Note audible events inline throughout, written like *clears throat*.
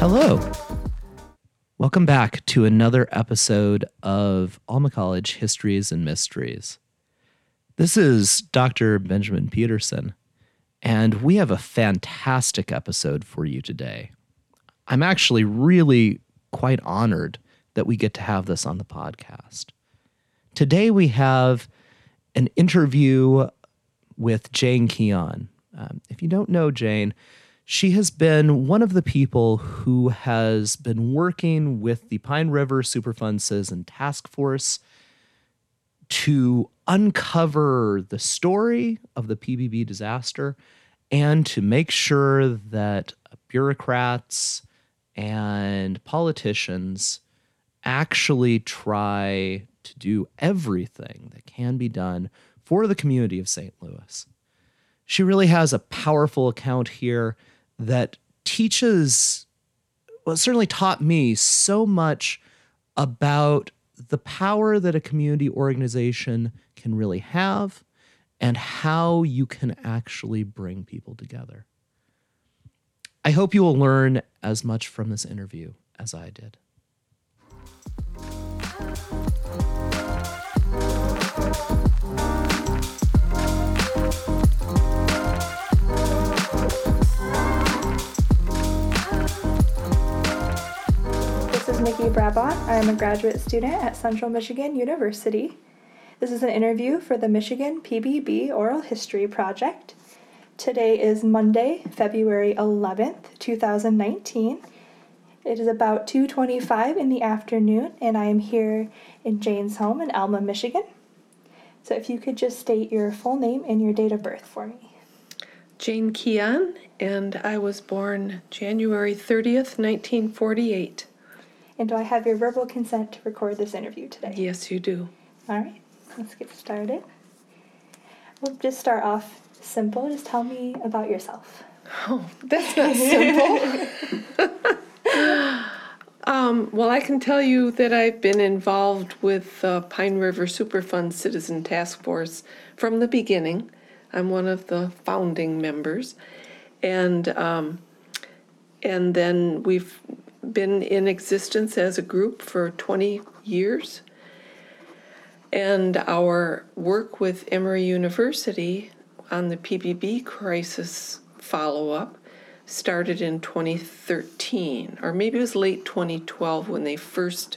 Hello. Welcome back to another episode of Alma College Histories and Mysteries. This is Dr. Benjamin Peterson, and we have a fantastic episode for you today. I'm actually really quite honored that we get to have this on the podcast. Today we have an interview with Jane Keon. Um, if you don't know Jane, she has been one of the people who has been working with the Pine River Superfund Citizen Task Force to uncover the story of the PBB disaster and to make sure that bureaucrats and politicians actually try to do everything that can be done for the community of St. Louis. She really has a powerful account here that teaches, well, certainly taught me so much about the power that a community organization can really have and how you can actually bring people together. I hope you will learn as much from this interview as I did. This is Nikki Brabaw. I'm a graduate student at Central Michigan University. This is an interview for the Michigan PBB Oral History Project. Today is Monday, February 11th, 2019. It is about 2:25 in the afternoon and I am here in Jane's home in Alma, Michigan. So if you could just state your full name and your date of birth for me. Jane Keon, and I was born January 30th, 1948. And do I have your verbal consent to record this interview today? Yes, you do. All right, let's get started. We'll just start off simple. Just tell me about yourself. *laughs* Oh, that's not simple. *laughs* um, well, I can tell you that I've been involved with uh, Pine River Superfund Citizen Task Force from the beginning. I'm one of the founding members, and um, and then we've been in existence as a group for 20 years. And our work with Emory University on the PBB crisis follow up started in 2013, or maybe it was late 2012 when they first,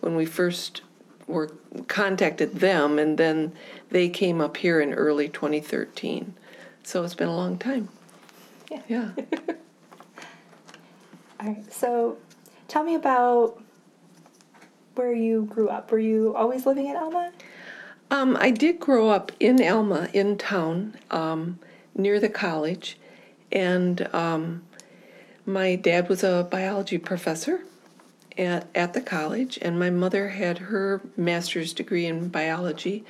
when we first were contacted them, and then they came up here in early 2013. So it's been a long time. Yeah. Yeah. *laughs* All right. So, tell me about where you grew up. Were you always living in Alma? Um, I did grow up in Alma, in town, um, near the college, and um, my dad was a biology professor at, at the college, and my mother had her master's degree in biology.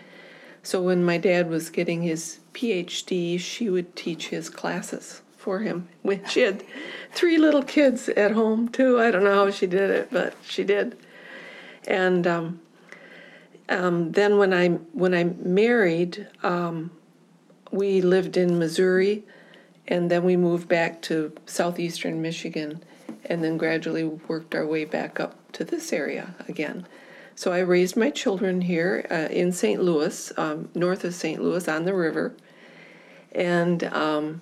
So when my dad was getting his PhD, she would teach his classes for him. When she had three little kids at home too. I don't know how she did it, but she did. And um, um, then when I when I married, um, we lived in Missouri, and then we moved back to southeastern Michigan, and then gradually worked our way back up to this area again. So I raised my children here uh, in St. Louis, um, north of St. Louis on the river, and um,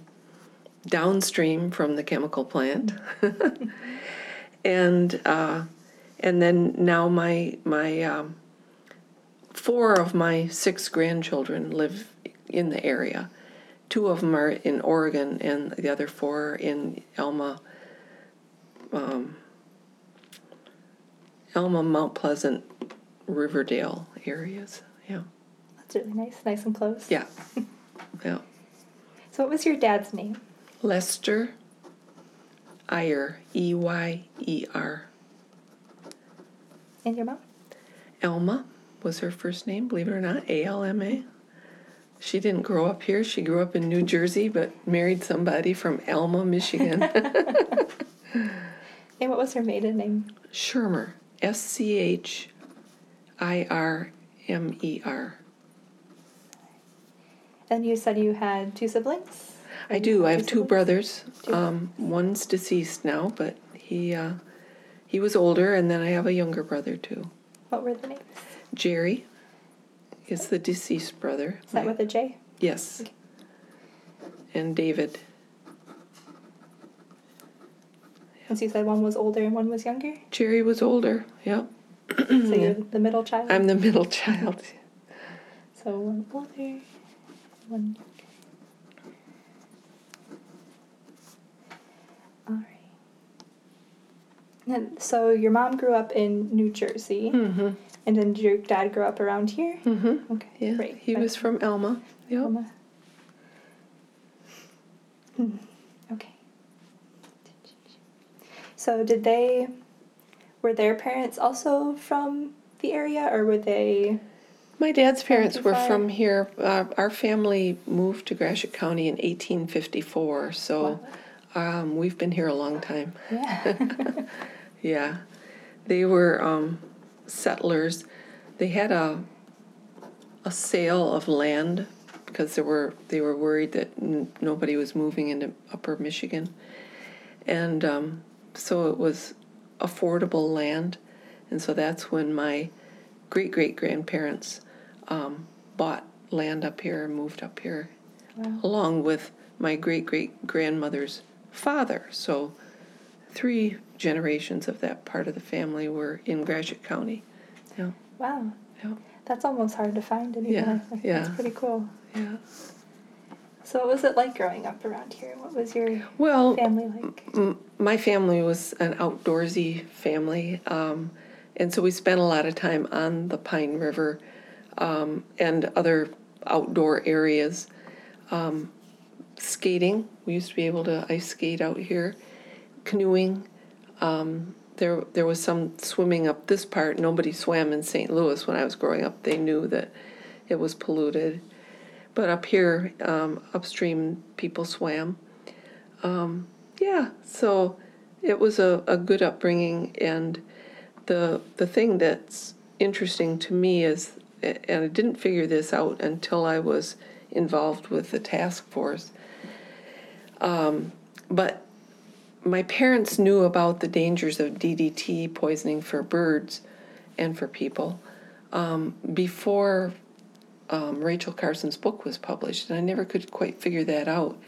downstream from the chemical plant. *laughs* and uh, and then now my my um, four of my six grandchildren live in the area. Two of them are in Oregon, and the other four are in Alma, um, Alma, Mount Pleasant, Riverdale areas. Yeah, That's really nice, nice and close. yeah, *laughs* yeah. So, what was your dad's name? Lester Eyer, E Y E R. And your mom? Alma was her first name, believe it or not, A L M A. She didn't grow up here. She grew up in New Jersey, but married somebody from Alma, Michigan. *laughs* And what was her maiden name? Schirmer. S C H I R M E R. And you said you had two siblings? I do. I have two siblings? brothers. Two. Um, one's deceased now, but he uh, he was older, and then I have a younger brother too. What were the names? Jerry is the deceased brother. Is that with a J? Yes. And David. And so you said one was older and one was younger? Jerry was older. Yep. so you're *clears throat* the middle child? I'm the middle child. So one older, one younger. All right. And so your mom grew up in New Jersey, Mm-hmm. and then your dad grew up around here? Mm-hmm. Okay, Yeah. great. He was from Elma. Yep. Alma. Hmm, Okay. So did they? Were their parents also from the area, or were they? My dad's parents were from here. Uh, our family moved to Gratiot County in 1854, so um, we've been here a long time. Yeah. *laughs* *laughs* Yeah, they were um, settlers. They had a a sale of land because there were they were worried that n- nobody was moving into Upper Michigan, and um, so it was affordable land, and so that's when my great great grandparents um, bought land up here and moved up here, Wow. along with my great great grandmother's father. So three generations of that part of the family were in Gratiot County. Yeah, wow. yeah, That's almost hard to find anymore. Yeah, *laughs* That's yeah. pretty cool. yeah. So what was it like growing up around here? What was your Well, family like? m- my family was an outdoorsy family, um, and so we spent a lot of time on the Pine River um, and other outdoor areas. Um, skating, we used to be able to ice skate out here. Canoeing, um, there there was some swimming up this part. Nobody swam in St. Louis when I was growing up. They knew that it was polluted, but up here, um, upstream, people swam yeah, so it was a, a good upbringing, and the the thing that's interesting to me is, and I didn't figure this out until I was involved with the task force. Um, but my parents knew about the dangers of DDT poisoning for birds and for people um, before um, Rachel Carson's book was published, and I never could quite figure that out.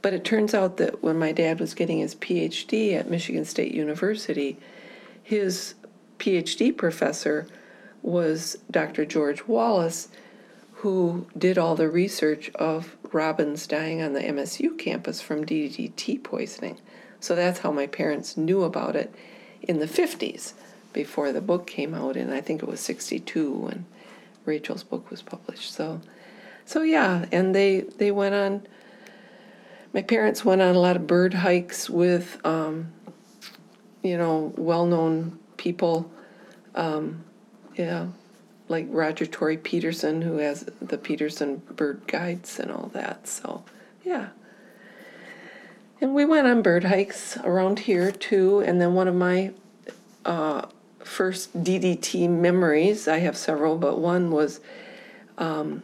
But it turns out that when my dad was getting his PhD at Michigan State University, his PhD professor was Dr. George Wallace, who did all the research of robins dying on the MSU campus from DDT poisoning. So that's how my parents knew about it in the 50s before the book came out, and I think it was 62 when Rachel's book was published. So, so yeah, and they they went on my parents went on a lot of bird hikes with, um, you know, well-known people. Um, yeah, like Roger Tory Peterson, who has the Peterson Bird Guides and all that. So, yeah. And we went on bird hikes around here too. And then one of my uh, first DDT memories, I have several, but one was um,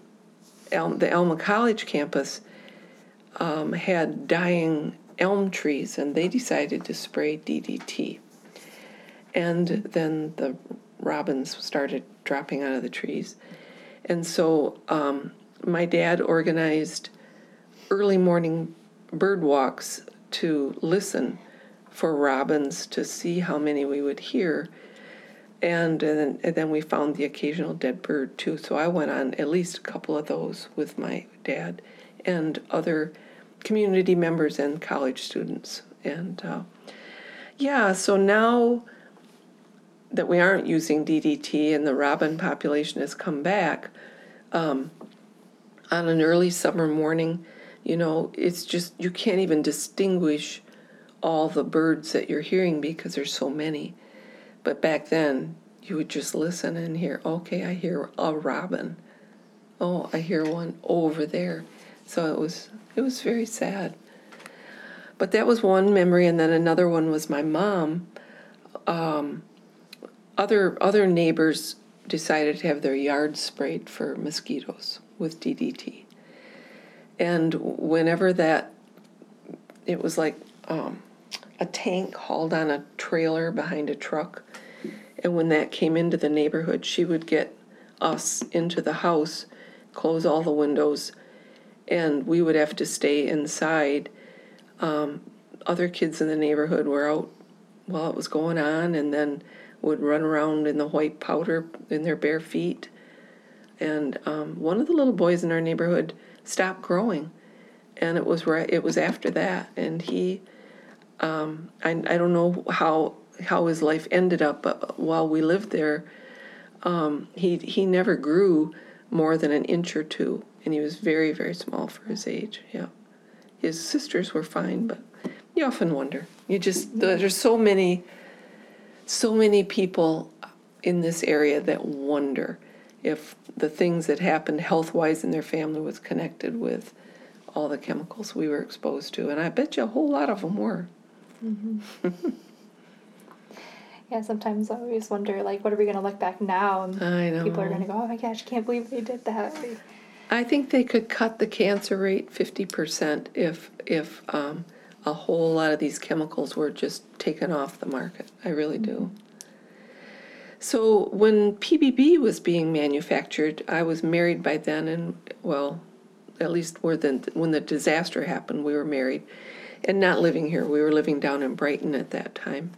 El- the Alma College campus um, had dying elm trees, and they decided to spray DDT. And then the robins started dropping out of the trees. And so um, my dad organized early morning bird walks to listen for robins to see how many we would hear. And, then, and then we found the occasional dead bird too. So I went on at least a couple of those with my dad and other community members and college students. And uh, yeah, so now that we aren't using DDT and the robin population has come back, um, on an early summer morning, you know, it's just, you can't even distinguish all the birds that you're hearing because there's so many. But back then, you would just listen and hear, okay, I hear a robin. Oh, I hear one over there. So it was it was very sad. But that was one memory, and then another one was my mom. Um, other other neighbors decided to have their yards sprayed for mosquitoes with DDT. And whenever that, it was like um, a tank hauled on a trailer behind a truck. And when that came into the neighborhood, she would get us into the house, close all the windows, and we would have to stay inside. Um, other kids in the neighborhood were out while it was going on and then would run around in the white powder in their bare feet. And um, one of the little boys in our neighborhood stopped growing, and it was right. It was after that, and he, um, I, I don't know how how his life ended up, but while we lived there, um, he he never grew more than an inch or two, and he was very very small for his age. Yeah, his sisters were fine, but you often wonder. You just there's so many so many people in this area that wonder if the things that happened health wise in their family was connected with all the chemicals we were exposed to. And I bet you a whole lot of them were. *laughs* Yeah, sometimes I always wonder, like, what are we going to look back now? And I know. people are going to go, oh my gosh, I can't believe they did that. I think they could cut the cancer rate 50% if, if um, a whole lot of these chemicals were just taken off the market. I really do. So when PBB was being manufactured, I was married by then, and well, at least where the, when the disaster happened, we were married and not living here. We were living down in Brighton at that time.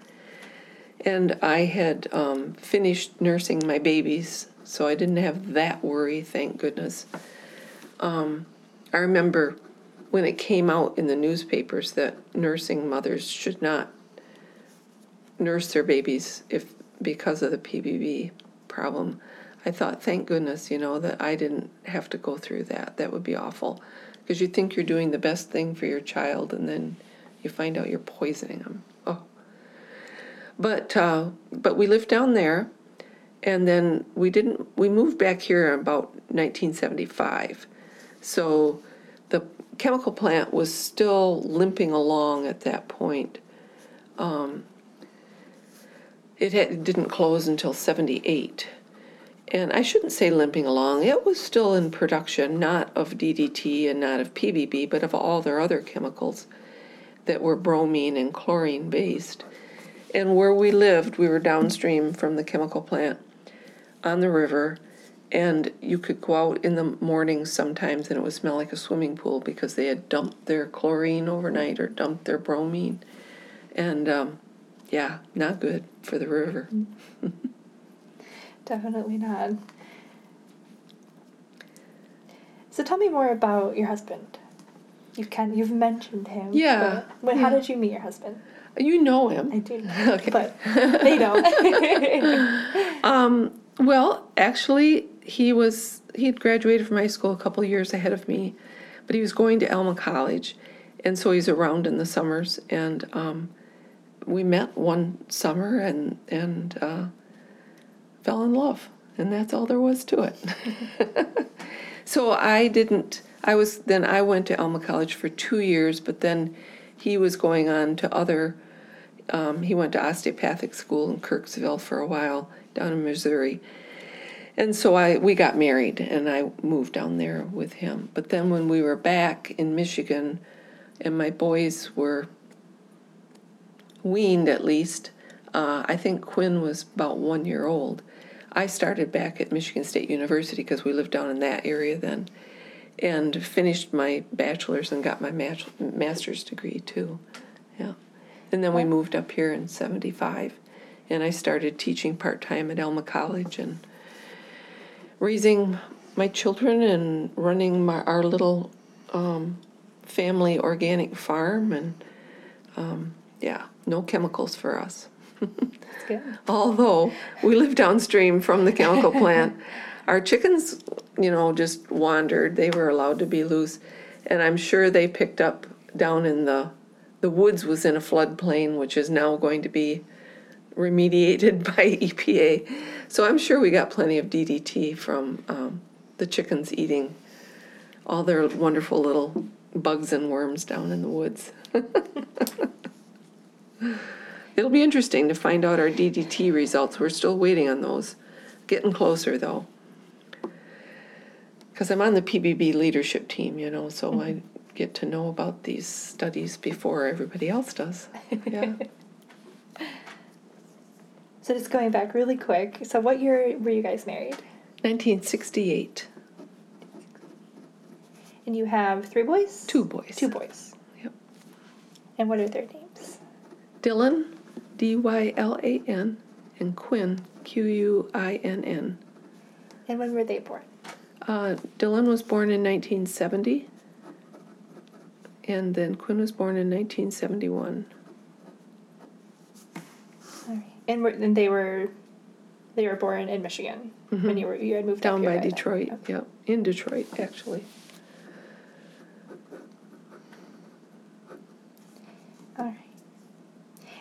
And I had um, finished nursing my babies, so I didn't have that worry, thank goodness. Um, I remember when it came out in the newspapers that nursing mothers should not nurse their babies if because of the PBB problem. I thought, thank goodness, you know, that I didn't have to go through that. That would be awful. Because you think you're doing the best thing for your child and then you find out you're poisoning them. Oh. But uh, but we lived down there and then we didn't we moved back here about 1975. So the chemical plant was still limping along at that point. Um, it, had, didn't close until 78. And I shouldn't say limping along, it was still in production, not of DDT and not of PBB, but of all their other chemicals that were bromine and chlorine based. And where we lived, we were downstream from the chemical plant on the river, and you could go out in the mornings sometimes and it would smell like a swimming pool because they had dumped their chlorine overnight or dumped their bromine. And um, yeah, not good for the river. Definitely not. So tell me more about your husband. You've kind of, you've mentioned him. Yeah, but When, How yeah. did you meet your husband? You know him. I do, *laughs* Okay. but they don't. *laughs* Um, well, actually, he was he had graduated from high school a couple of years ahead of me, but he was going to Alma College, and so he's around in the summers. And um, we met one summer and and uh, fell in love, and that's all there was to it. *laughs* so I didn't. I was then I went to Alma College for two years, but then he was going on to other. Um, he went to osteopathic school in Kirksville for a while down in Missouri. And so I we got married and I moved down there with him. But then when we were back in Michigan and my boys were weaned at least, uh, I think Quinn was about one year old. I started back at Michigan State University because we lived down in that area then and finished my bachelor's and got my mas- master's degree too. Yeah. And then we moved up here in 75 and I started teaching part time at Alma College and raising my children and running my, our little um, family organic farm. And um, yeah, no chemicals for us. That's good. *laughs* Although we live downstream from the chemical *laughs* plant, our chickens, you know, just wandered. They were allowed to be loose. And I'm sure they picked up down in the, the woods was in a floodplain, which is now going to be remediated *laughs* by EPA. So I'm sure we got plenty of DDT from um, the chickens eating all their wonderful little bugs and worms down in the woods. It'll be interesting to find out our DDT results. We're still waiting on those. Getting closer though. Because I'm on the PBB leadership team, you know, so I mm-hmm. get to know about these studies before everybody else does. Yeah. *laughs* So just going back really quick. So what year were you guys married? 1968. And you have three boys? Two boys. Two boys. Yep. And what are their names? Dylan, D Y L A N, and Quinn, Q U I N N. And when were they born? Uh, Dylan was born in 1970, and then Quinn was born in 1971. All right. And, were, and they were they were born in Michigan when you were you had moved Down by then. Detroit, Okay. yep, in Detroit, actually. All right.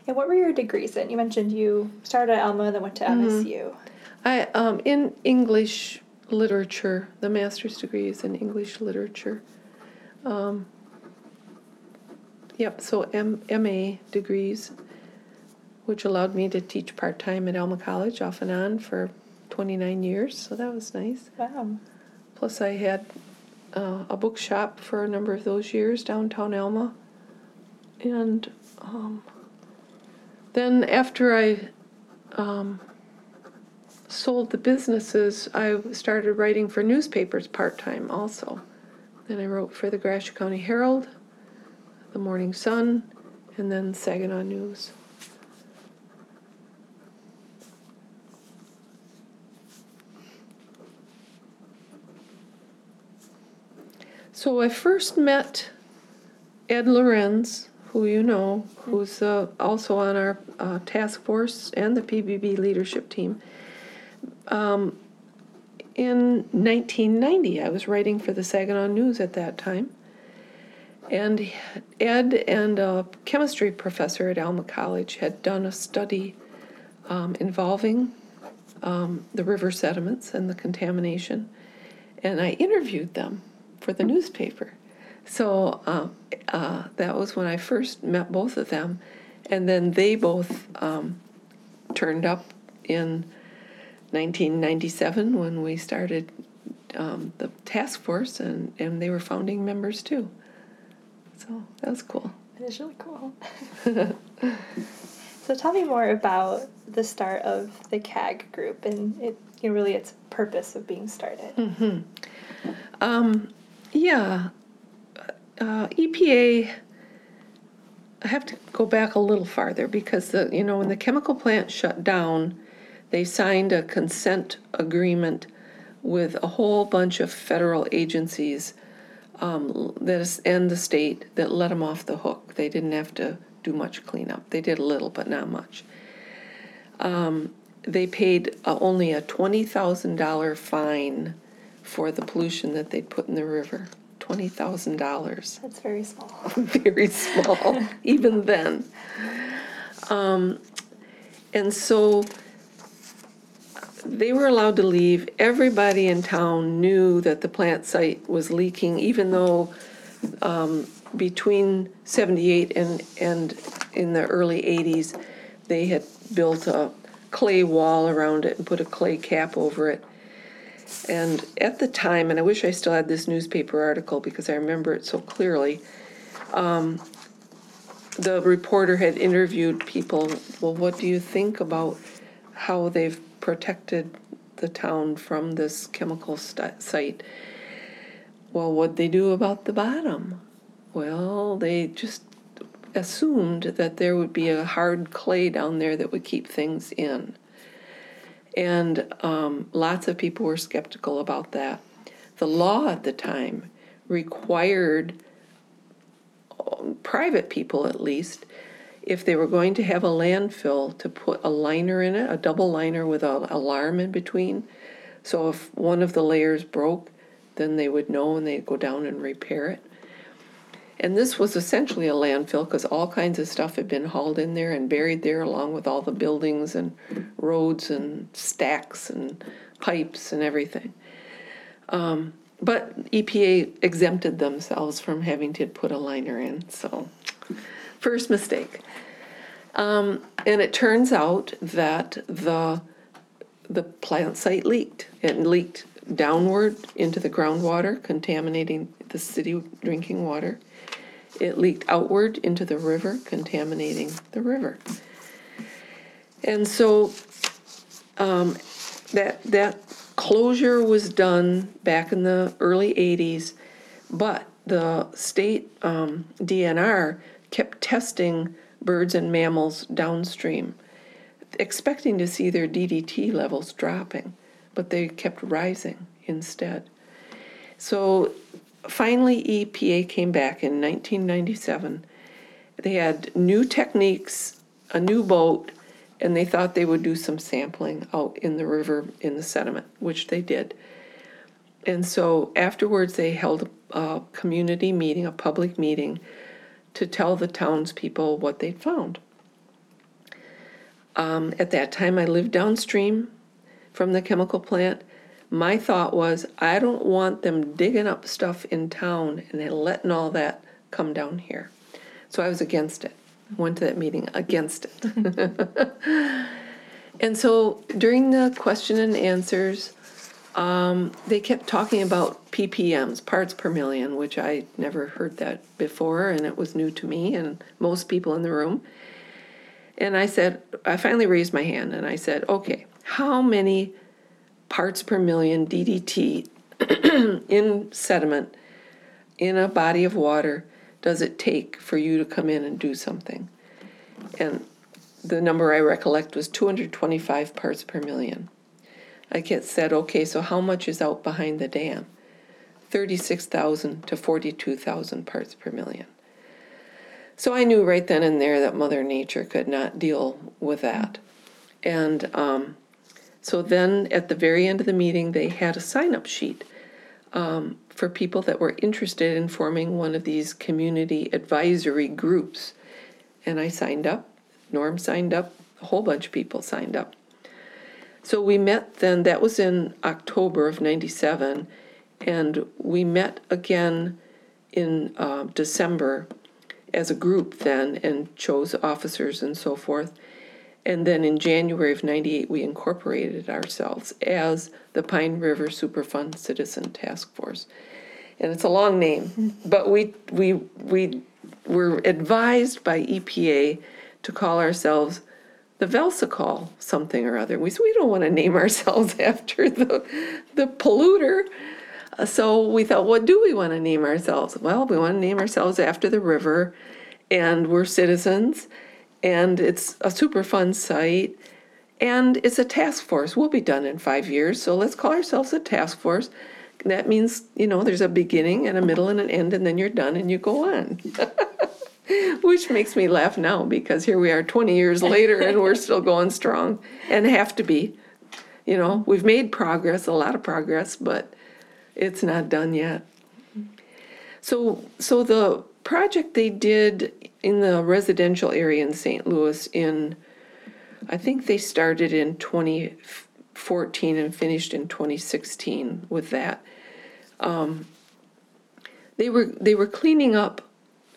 And what were your degrees in? You mentioned you started at Alma and then went to Mm-hmm. MSU. I um, in English literature. The master's degree is in English literature. Um, yep. So M- MA degrees, which allowed me to teach part time at Alma College off and on for 29 years. So that was nice. Wow. Plus, I had uh, a bookshop for a number of those years downtown Alma. And um, then after I um, sold the businesses, I started writing for newspapers part time also. Then I wrote for the Gratiot County Herald, the Morning Sun, and then Saginaw News. So I first met Ed Lorenz, who you know, who's uh, also on our uh, task force and the PBB leadership team. Um, in 1990, I was writing for the Saginaw News at that time. And Ed and a chemistry professor at Alma College had done a study um, involving um, the river sediments and the contamination. And I interviewed them for the newspaper. So uh, uh, that was when I first met both of them. And then they both um, turned up in 1997 when we started um, the task force, and, and they were founding members too. So that was cool. That is really cool. *laughs* so tell me more about the start of the CAG group and it you know, really its purpose of being started. Yeah, uh, EPA. I have to go back a little farther because the you know when the chemical plant shut down, they signed a consent agreement with a whole bunch of federal agencies um, that is, and the state that let them off the hook. They didn't have to do much cleanup. They did a little, but not much. Um, they paid uh, only a twenty thousand dollar fine for the pollution that they put in the river. Twenty thousand dollars That's very small. *laughs* very small, *laughs* even then. Um, and so they were allowed to leave. Everybody in town knew that the plant site was leaking, even though um, between 78 and, and in the early 80s, they had built a clay wall around it and put a clay cap over it. And at the time, and I wish I still had this newspaper article because I remember it so clearly, um, the reporter had interviewed people, well, what do you think about how they've protected the town from this chemical sti- site? Well, what'd they do about the bottom? Well, they just assumed that there would be a hard clay down there that would keep things in. And um, lots of people were skeptical about that. The law at the time required um, private people, at least, if they were going to have a landfill, to put a liner in it, a double liner with an alarm in between. So if one of the layers broke, then they would know and they'd go down and repair it. And this was essentially a landfill because all kinds of stuff had been hauled in there and buried there, along with all the buildings and roads and stacks and pipes and everything. Um, but EPA exempted themselves from having to put a liner in, so first mistake. Um, and it turns out that the the plant site leaked. It leaked downward into the groundwater, contaminating the city drinking water. It leaked outward into the river, contaminating the river. And so um, that that closure was done back in the early 80s, but the state um, DNR kept testing birds and mammals downstream, expecting to see their DDT levels dropping, but they kept rising instead. So finally, EPA came back in 1997. They had new techniques, a new boat, and they thought they would do some sampling out in the river in the sediment, which they did. And so afterwards, they held a community meeting, a public meeting, to tell the townspeople what they'd found. Um, at that time, I lived downstream from the chemical plant. My thought was, I don't want them digging up stuff in town and then letting all that come down here. So I was against it. I Went to that meeting against it. *laughs* and so during the question and answers, um, they kept talking about ppms, parts per million, which I never heard that before, and it was new to me and most people in the room. And I said, I finally raised my hand and I said, okay, how many parts per million DDT *clears throat* in sediment in a body of water does it take for you to come in and do something? And the number I recollect was 225 parts per million. I said, okay, so how much is out behind the dam? 36,000 to 42,000 parts per million. So I knew right then and there that Mother Nature could not deal with that. And um, so then at the very end of the meeting, they had a sign up sheet um, for people that were interested in forming one of these community advisory groups. And I signed up, Norm signed up, a whole bunch of people signed up. So we met then, that was in October of 97, and we met again in uh, December as a group then and chose officers and so forth. And then in January of 98, we incorporated ourselves as the Pine River Superfund Citizen Task Force. And it's a long name, but we, we, we were advised by EPA to call ourselves the Velsicol something or other. We said, we don't want to name *laughs* ourselves after the, the polluter. So we thought, what do we want to name ourselves? Well, we want to name ourselves after the river, and we're citizens, and it's a Superfund site, and it's a task force. We'll be done in five years, so let's call ourselves a task force. That means, you know, there's a beginning and a middle and an end, and then you're done and you go on. *laughs* Which makes me laugh now because here we are 20 years later and we're still going strong and have to be. You know, we've made progress, a lot of progress, but it's not done yet. So, so the project they did in the residential area in St. Louis in, I think they started in 2014 and finished in 2016 with that. Um, they were they were cleaning up,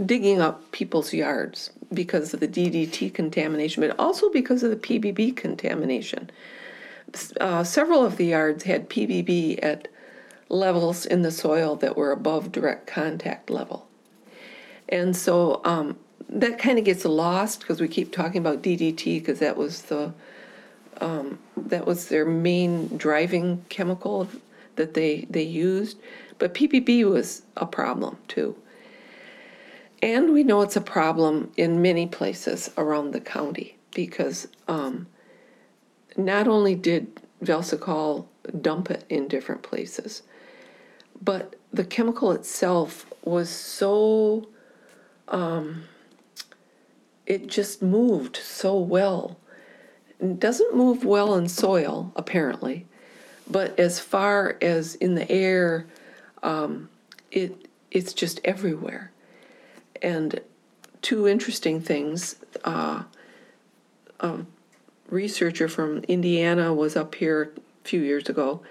digging up people's yards because of the DDT contamination, but also because of the PBB contamination. Uh, several of the yards had PBB at levels in the soil that were above direct contact level. And so um, that kind of gets lost because we keep talking about DDT because that was the um, that was their main driving chemical that they they used. But PBB was a problem too. And we know it's a problem in many places around the county because um, not only did Velsicol dump it in different places, but the chemical itself was so um, it just moved so well. It doesn't move well in soil, apparently, but as far as in the air, um, it it's just everywhere. And two interesting things. Uh, a researcher from Indiana was up here a few years ago,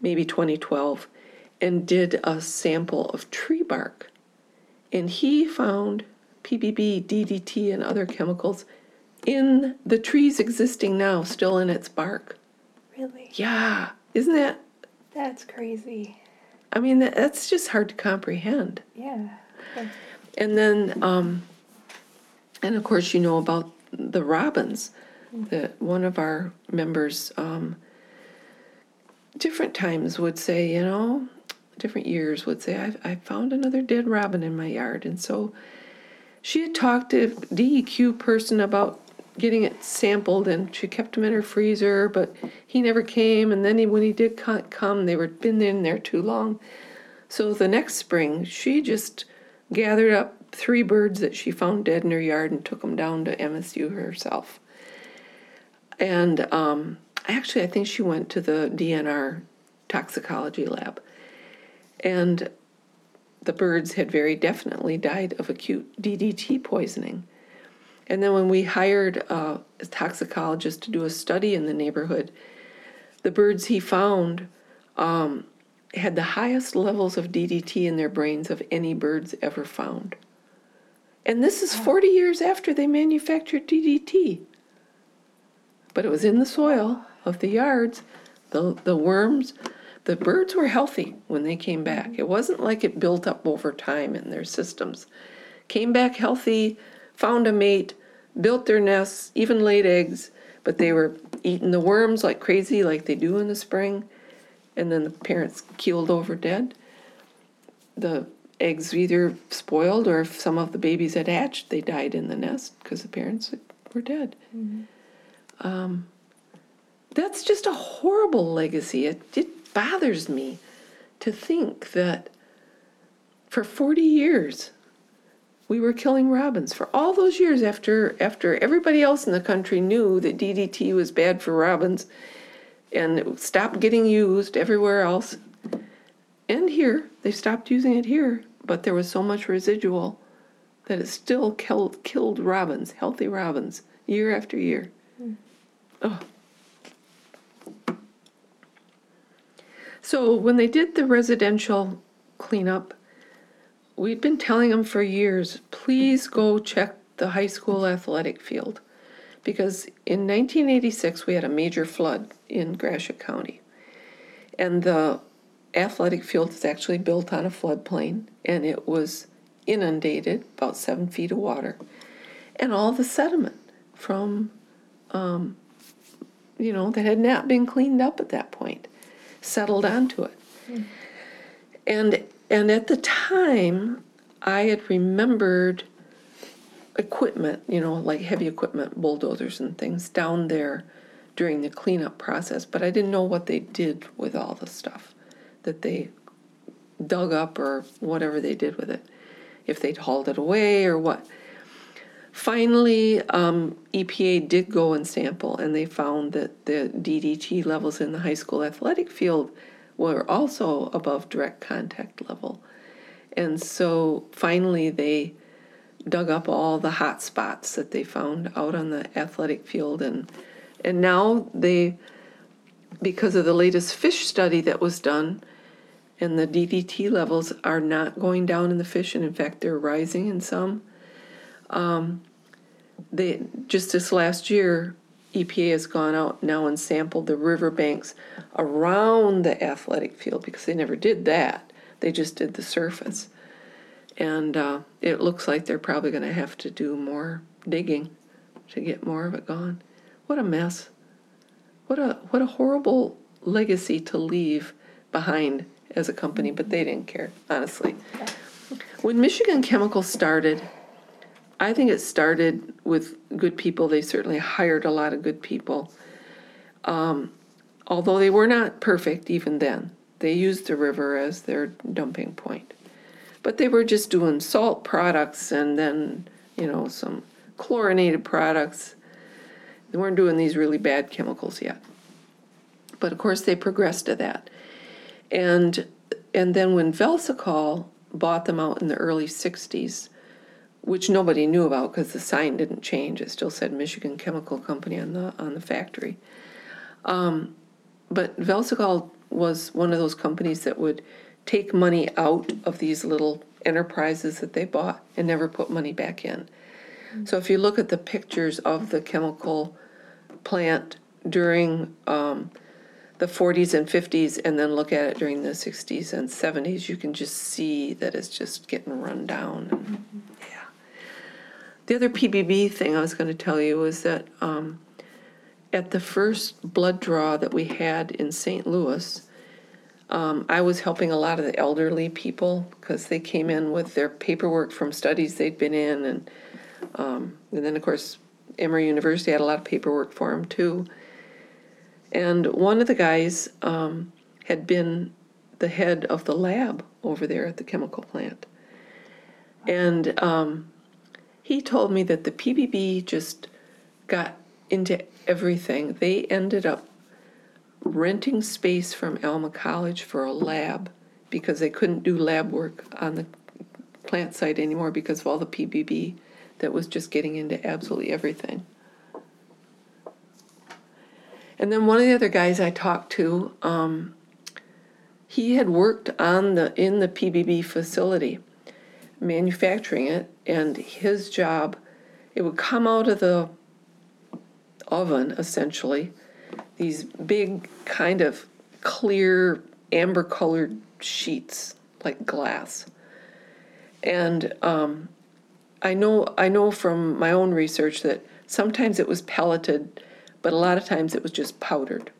maybe 2012, and did a sample of tree bark and he found PBB, DDT, and other chemicals in the trees existing now, still in its bark. Really? Yeah, isn't that? That's crazy. I mean, that, that's just hard to comprehend. Yeah. And then, um, and of course, you know about the robins. That one of our members, um, different times would say, you know, different years would say, I, I found another dead robin in my yard. And so she had talked to a DEQ person about getting it sampled and she kept him in her freezer, but he never came. And then he, when he did come, they were been in there too long. So the next spring, she just gathered up three birds that she found dead in her yard and took them down to MSU herself. And um, actually, I think she went to the DNR toxicology lab. And the birds had very definitely died of acute DDT poisoning. And then when we hired uh, a toxicologist to do a study in the neighborhood, the birds he found um, had the highest levels of DDT in their brains of any birds ever found. And this is 40 years after they manufactured DDT. But it was in the soil of the yards. The, the worms, the birds were healthy when they came back. It wasn't like it built up over time in their systems. Came back healthy, found a mate, built their nests, even laid eggs, but they were eating the worms like crazy, like they do in the spring. And then the parents keeled over dead. The eggs either spoiled or if some of the babies had hatched, they died in the nest because the parents were dead. Um, that's just a horrible legacy. It, it bothers me to think that for 40 years we were killing robins. For all those years after after everybody else in the country knew that DDT was bad for robins and it stopped getting used everywhere else. And here, they stopped using it here, but there was so much residual that it still killed, killed robins, healthy robins, year after year. Oh. So when they did the residential cleanup, we'd been telling them for years, please go check the high school athletic field. Because in 1986, we had a major flood in Gratiot County. And the athletic field is actually built on a floodplain, and it was inundated, about seven feet of water. And all the sediment from, um, you know, that had not been cleaned up at that point settled onto it. Hmm. And and at the time, I had remembered equipment, you know, like heavy equipment, bulldozers and things down there during the cleanup process, but I didn't know what they did with all the stuff that they dug up or whatever they did with it, if they'd hauled it away or what. Finally, um, EPA did go and sample, and they found that the DDT levels in the high school athletic field were also above direct contact level. And so finally, they dug up all the hot spots that they found out on the athletic field, and and now they, because of the latest fish study that was done, and the DDT levels are not going down in the fish, and in fact, they're rising in some. Um, they just this last year, EPA has gone out now and sampled the riverbanks around the athletic field because they never did that. They just did the surface, and uh, it looks like they're probably going to have to do more digging to get more of it gone. What a mess! What a what a horrible legacy to leave behind as a company, but they didn't care, honestly. When Michigan Chemical started, I think it started with good people. They certainly hired a lot of good people. Um, although they were not perfect even then, they used the river as their dumping point. But they were just doing salt products and then, you know, some chlorinated products. They weren't doing these really bad chemicals yet. But of course, they progressed to that. And and then when Velsicol bought them out in the early 60s, which nobody knew about because the sign didn't change. It still said Michigan Chemical Company on the on the factory. Um, but Velsicol was one of those companies that would take money out of these little enterprises that they bought and never put money back in. So if you look at the pictures of the chemical plant during um, the 40s and 50s, and then look at it during the 60s and 70s, you can just see that it's just getting run down. The other PBB thing I was going to tell you was that um, at the first blood draw that we had in St. Louis, um, I was helping a lot of the elderly people because they came in with their paperwork from studies they'd been in, and um, and then of course Emory University had a lot of paperwork for them too. And one of the guys um, had been the head of the lab over there at the chemical plant, and um, he told me that the PBB just got into everything. They ended up renting space from Alma College for a lab because they couldn't do lab work on the plant site anymore because of all the PBB that was just getting into absolutely everything. And then one of the other guys I talked to, um, he had worked on the in the PBB facility, manufacturing it, and his job, it would come out of the oven essentially, these big kind of clear amber colored sheets like glass. And um, I know I know from my own research that sometimes it was pelleted, but a lot of times it was just powdered.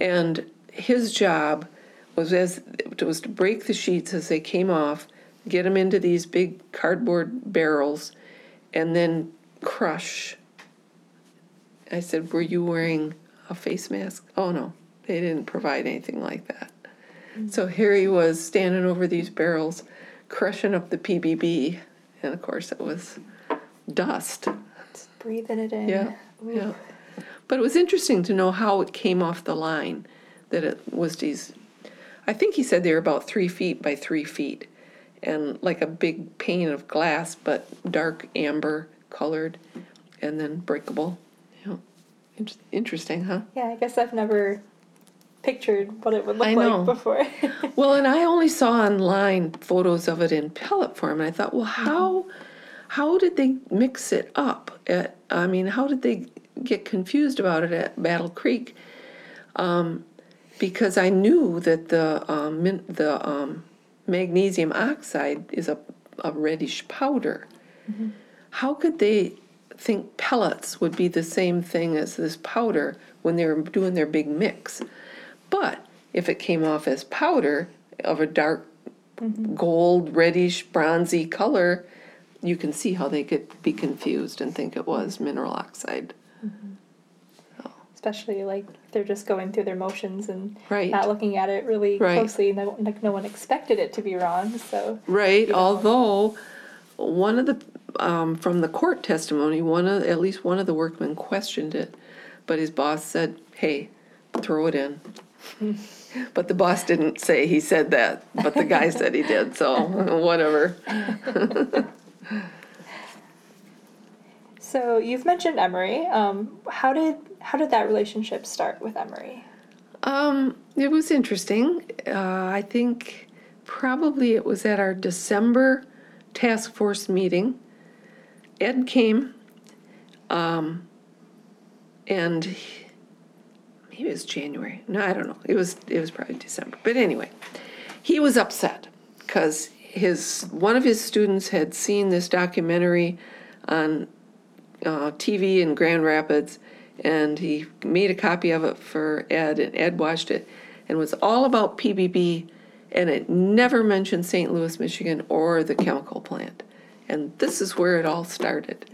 And his job was as it was to break the sheets as they came off, get them into these big cardboard barrels, and then crush. I said, "Were you wearing a face mask?" Oh no, they didn't provide anything like that. Mm. So here he was standing over these barrels, crushing up the PBB, and of course it was dust. Just breathing it in. Yeah, Ooh. yeah. But it was interesting to know how it came off the line. That it was these. I think he said they were about three feet by three feet, and like a big pane of glass, but dark amber colored, and then breakable. Yeah, interesting, huh? Yeah, I guess I've never pictured what it would look like before. *laughs* *laughs* Well, and I only saw online photos of it in pellet form, and I thought, well, how how did they mix it up? At, I mean, how did they get confused about it at Battle Creek? Um, because I knew that the um, min- the um, magnesium oxide is a, a reddish powder. How could they think pellets would be the same thing as this powder when they were doing their big mix? But if it came off as powder of a dark gold, reddish, bronzy color, you can see how they could be confused and think it was mineral oxide. Mm-hmm. Especially like they're just going through their motions and Right. not looking at it really Right. closely. No, like no one expected it to be wrong. So Right, although one of the, um, from the court testimony, one of, at least one of the workmen questioned it, but his boss said, hey, throw it in. *laughs* But the boss didn't say he said that, but the guy said he did, so *laughs* whatever. *laughs* so you've mentioned Emory. Um, how did how did that relationship start with Emory? Um, it was interesting. Uh, I think probably it was at our December task force meeting. Ed came, um, and he- maybe it was January. No, I don't know. It was it was probably December. But anyway, he was upset because his one of his students had seen this documentary on uh, TV in Grand Rapids, and he made a copy of it for Ed, and Ed watched it, and it was all about PBB, and it never mentioned St. Louis, Michigan, or the chemical plant, and this is where it all started.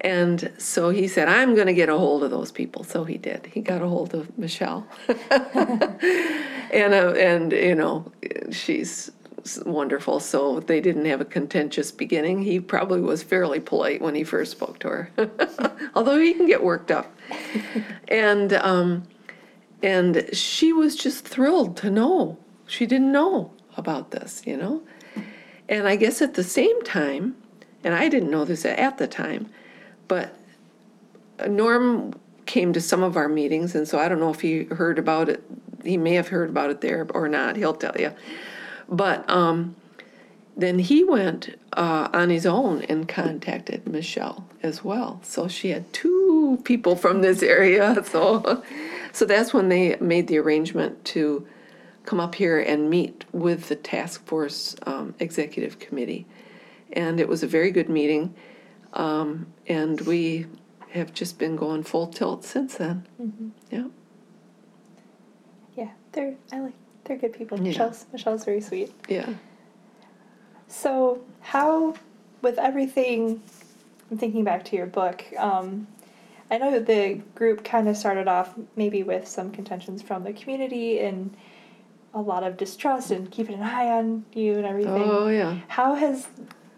And so he said, I'm going to get a hold of those people. So he did. He got a hold of Michelle. *laughs* and, uh, and, you know, she's wonderful. So they didn't have a contentious beginning. He probably was fairly polite when he first spoke to her, *laughs* although he can get worked up. *laughs* and, um, and she was just thrilled to know. She didn't know about this, you know? And I guess at the same time, and I didn't know this at the time, but Norm came to some of our meetings, and so I don't know if he heard about it. He may have heard about it there or not. He'll tell you. But um, then he went uh, on his own and contacted Michelle as well. So she had two people from this area. *laughs* So, so that's when they made the arrangement to come up here and meet with the task force um, executive committee. And it was a very good meeting. Um, and we have just been going full tilt since then. Yeah. Yeah, they're I like they're good people. Yeah. Michelle's Michelle's very sweet. Yeah. So how, with everything, I'm thinking back to your book. Um, I know the group kind of started off maybe with some contentions from the community and a lot of distrust and keeping an eye on you and everything. Oh, yeah. How has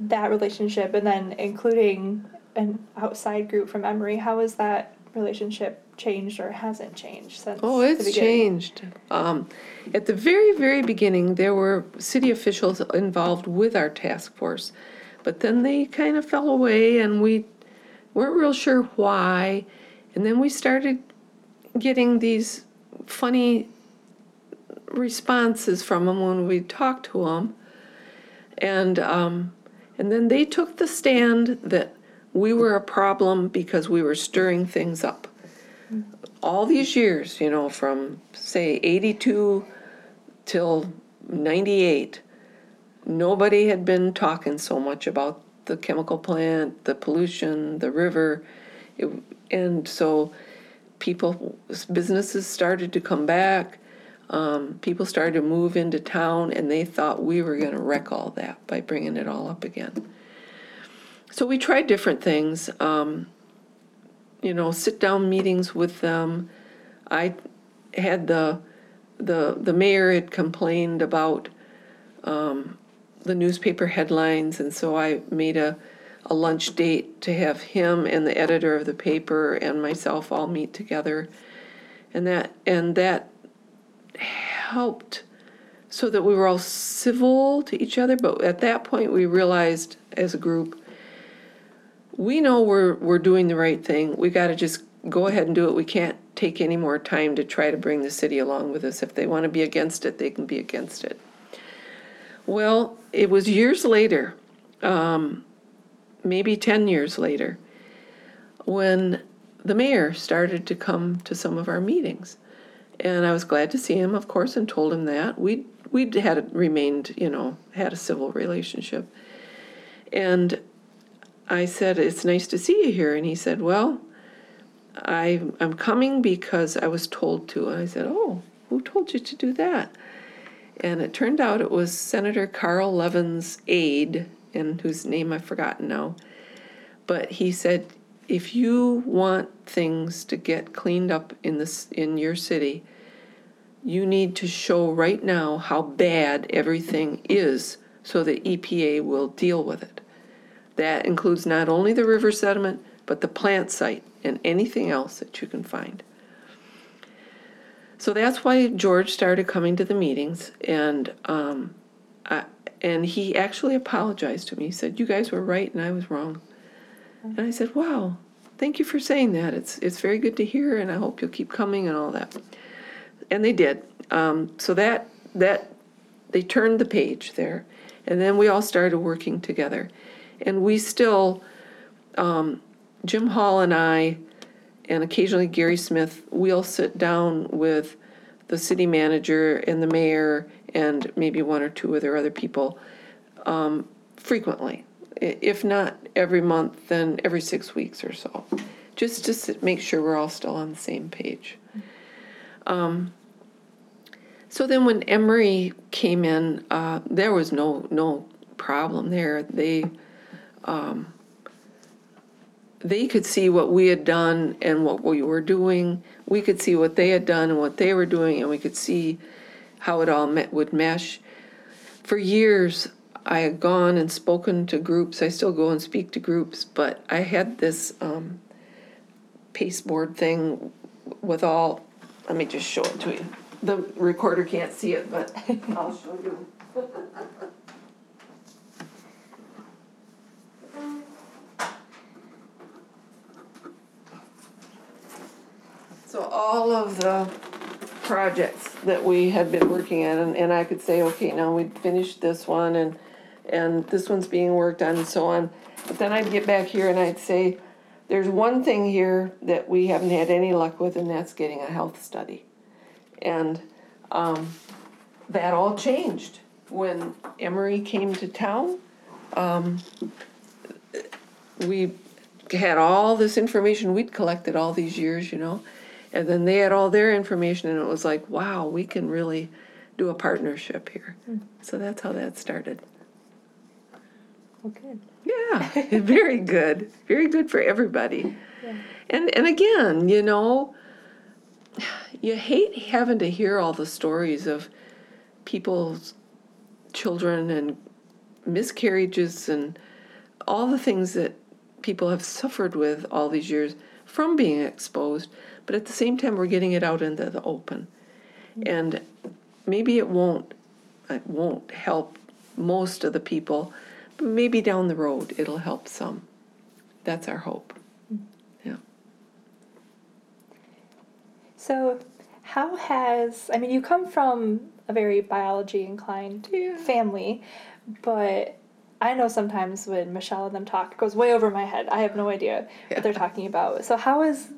that relationship, and then including an outside group from Emory, how has that relationship changed or hasn't changed since? Oh, it's changed. Um, at the very, very beginning, there were city officials involved with our task force, but then they kind of fell away and we weren't real sure why. And then we started getting these funny responses from them when we talked to them. And, um, and then they took the stand that we were a problem because we were stirring things up all these years, you know, from say 82 till 98, nobody had been talking so much about the chemical plant, the pollution, the river. It, and so people, businesses started to come back. Um, people started to move into town, and they thought we were going to wreck all that by bringing it all up again. So we tried different things. Um, you know, sit down meetings with them. I had the the the mayor had complained about um, the newspaper headlines, and so I made a a lunch date to have him and the editor of the paper and myself all meet together, and that and that helped so that we were all civil to each other. But at that point, we realized as a group we know we're we're doing the right thing. We got to just go ahead and do it. We can't take any more time to try to bring the city along with us. If they want to be against it, they can be against it. Well, it was years later, um, maybe 10 years later, when the mayor started to come to some of our meetings. And I was glad to see him, of course, and told him that. We'd, we'd had remained, you know, had a civil relationship. And I said, It's nice to see you here. And he said, Well, I, I'm coming because I was told to. And I said, Oh, who told you to do that? And it turned out it was Senator Carl Levin's aide, and whose name I've forgotten now. But he said, if you want things to get cleaned up in this in your city, you need to show right now how bad everything is so the EPA will deal with it. That includes not only the river sediment, but the plant site and anything else that you can find. So that's why George started coming to the meetings, and um, I, and he actually apologized to me. He said, "You guys were right, and I was wrong." And I said, "Wow, thank you for saying that. It's it's very good to hear, and I hope you'll keep coming and all that." And they did. Um, so that that they turned the page there, and then we all started working together, and we still, um, Jim Hall and I, and occasionally Gary Smith, we'll sit down with the city manager and the mayor and maybe one or two other other people um, frequently. If not every month, then every six weeks or so, just to make sure we're all still on the same page. Um, So then when Emory came in, uh, there was no, no problem there. They, um, they could see what we had done and what we were doing. We could see what they had done and what they were doing, and we could see how it all met, would mesh. For years, I had gone and spoken to groups. I still go and speak to groups, but I had this um, pasteboard thing with all. Let me just show it to you. The recorder can't see it, but *laughs* I'll show you. *laughs* So all of the projects that we had been working on, and, and I could say, okay, now we finished this one, and, and this one's being worked on and so on. But then I'd get back here and I'd say, there's one thing here that we haven't had any luck with, and that's getting a health study. And um, that all changed when Emory came to town. Um, we had all this information we'd collected all these years, you know, and then they had all their information, and it was like, wow, we can really do a partnership here. Hmm. So that's how that started. Well, good. Yeah, *laughs* very good. Very good for everybody. Yeah. And and again, you know, you hate having to hear all the stories of people's children and miscarriages and all the things that people have suffered with all these years from being exposed, but at the same time we're getting it out into the open. And maybe it won't it won't help most of the people, but maybe down the road it'll help some. That's our hope. Yeah. So, how has, I mean, you come from a very biology inclined Yeah. family, but I know sometimes when Michelle and them talk, it goes way over my head. I have no idea Yeah. what they're talking about. So, how is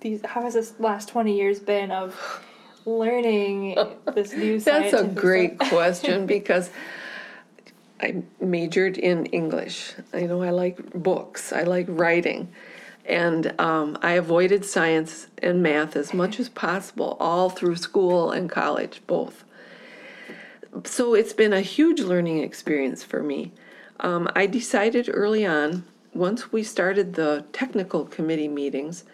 these, how has this last 20 years been of learning *laughs* this new That's a great *laughs* question because I majored in English. I know I like books, I like writing. And um, I avoided science and math as much as possible, all through school and college, both. So it's been a huge learning experience for me. Um, I decided early on, once we started the technical committee meetings,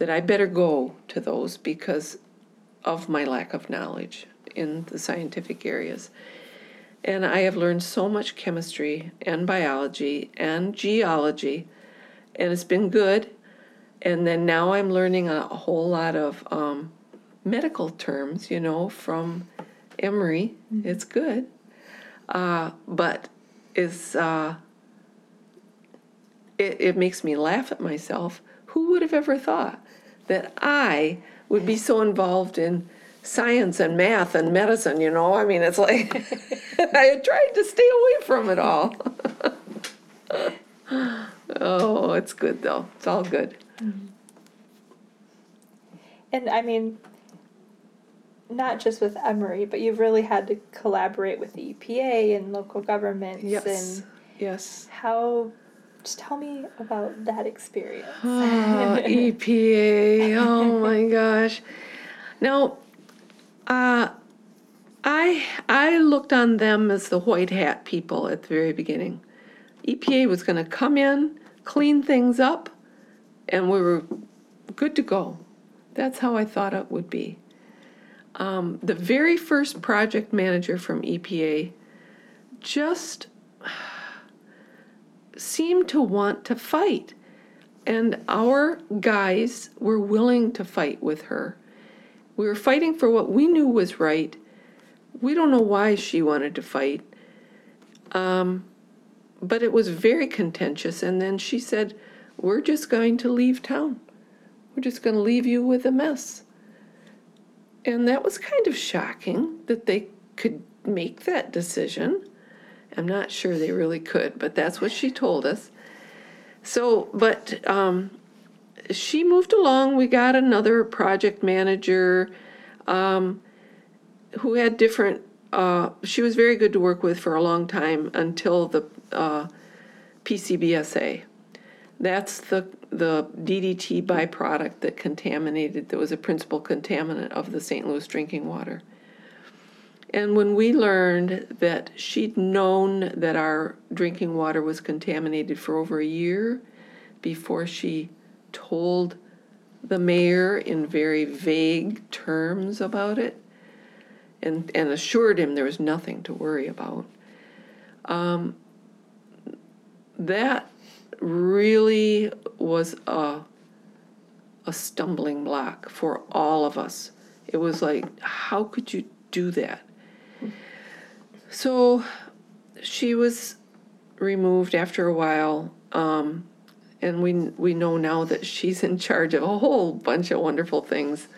that I better go to those because of my lack of knowledge in the scientific areas. And I have learned so much chemistry and biology and geology, and it's been good. And then now I'm learning a, whole lot of um, medical terms, you know, from Emory. It's good. Uh, but it's, uh, it, it makes me laugh at myself. Who would have ever thought that I would be so involved in science and math and medicine, you know? I mean, it's like *laughs* I had tried to stay away from it all. *laughs* oh, it's good though. It's all good. Mm-hmm. And I mean, not just with Emory, but you've really had to collaborate with the EPA and local governments Yes. and Yes. how. Just tell me about that experience. *sighs* Oh, EPA. *laughs* Oh my gosh. Now, uh, I I looked on them as the white hat people at the very beginning. EPA was going to come in, clean things up, and we were good to go. That's how I thought it would be. Um, the very first project manager from EPA just seemed to want to fight. And our guys were willing to fight with her. We were fighting for what we knew was right. We don't know why she wanted to fight. Um, but it was very contentious. And then she said, We're just going to leave town. We're just going to leave you with a mess. And that was kind of shocking that they could make that decision. I'm not sure they really could, but that's what she told us. So, but um, she moved along. We got another project manager um, who had different. Uh, she was very good to work with for a long time until the uh, PCBSA. That's the the DDT byproduct that contaminated. That was a principal contaminant of the St. Louis drinking water. And when we learned that she'd known that our drinking water was contaminated for over a year before she told the mayor in very vague terms about it and, and assured him there was nothing to worry about, um, that really was a, a stumbling block for all of us. It was like, how could you do that? So she was removed after a while, um, and we we know now that she's in charge of a whole bunch of wonderful things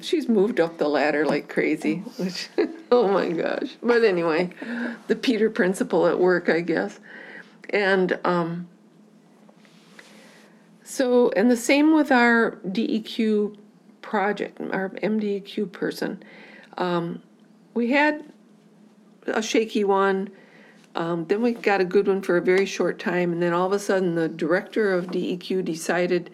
she's moved up the ladder like crazy, which, *laughs* oh my gosh. But anyway, the Peter principle at work, I guess. And um, so, and the same with our DEQ project, our MDEQ person. Um, we had a shaky one. Um, then we got a good one for a very short time, and then all of a sudden, the director of DEQ decided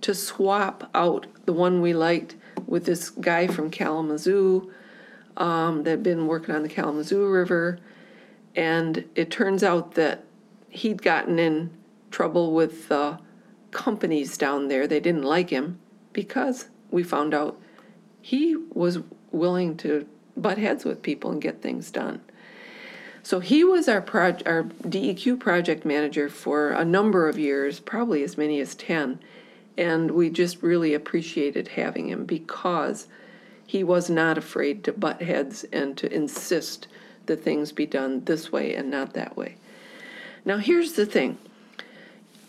to swap out the one we liked with this guy from Kalamazoo um, that had been working on the Kalamazoo River. And it turns out that he'd gotten in trouble with the companies down there. They didn't like him because we found out he was willing to butt heads with people and get things done. So he was our our DEQ project manager for a number of years, probably as many as 10. And we just really appreciated having him because he was not afraid to butt heads and to insist that things be done this way and not that way. Now, here's the thing.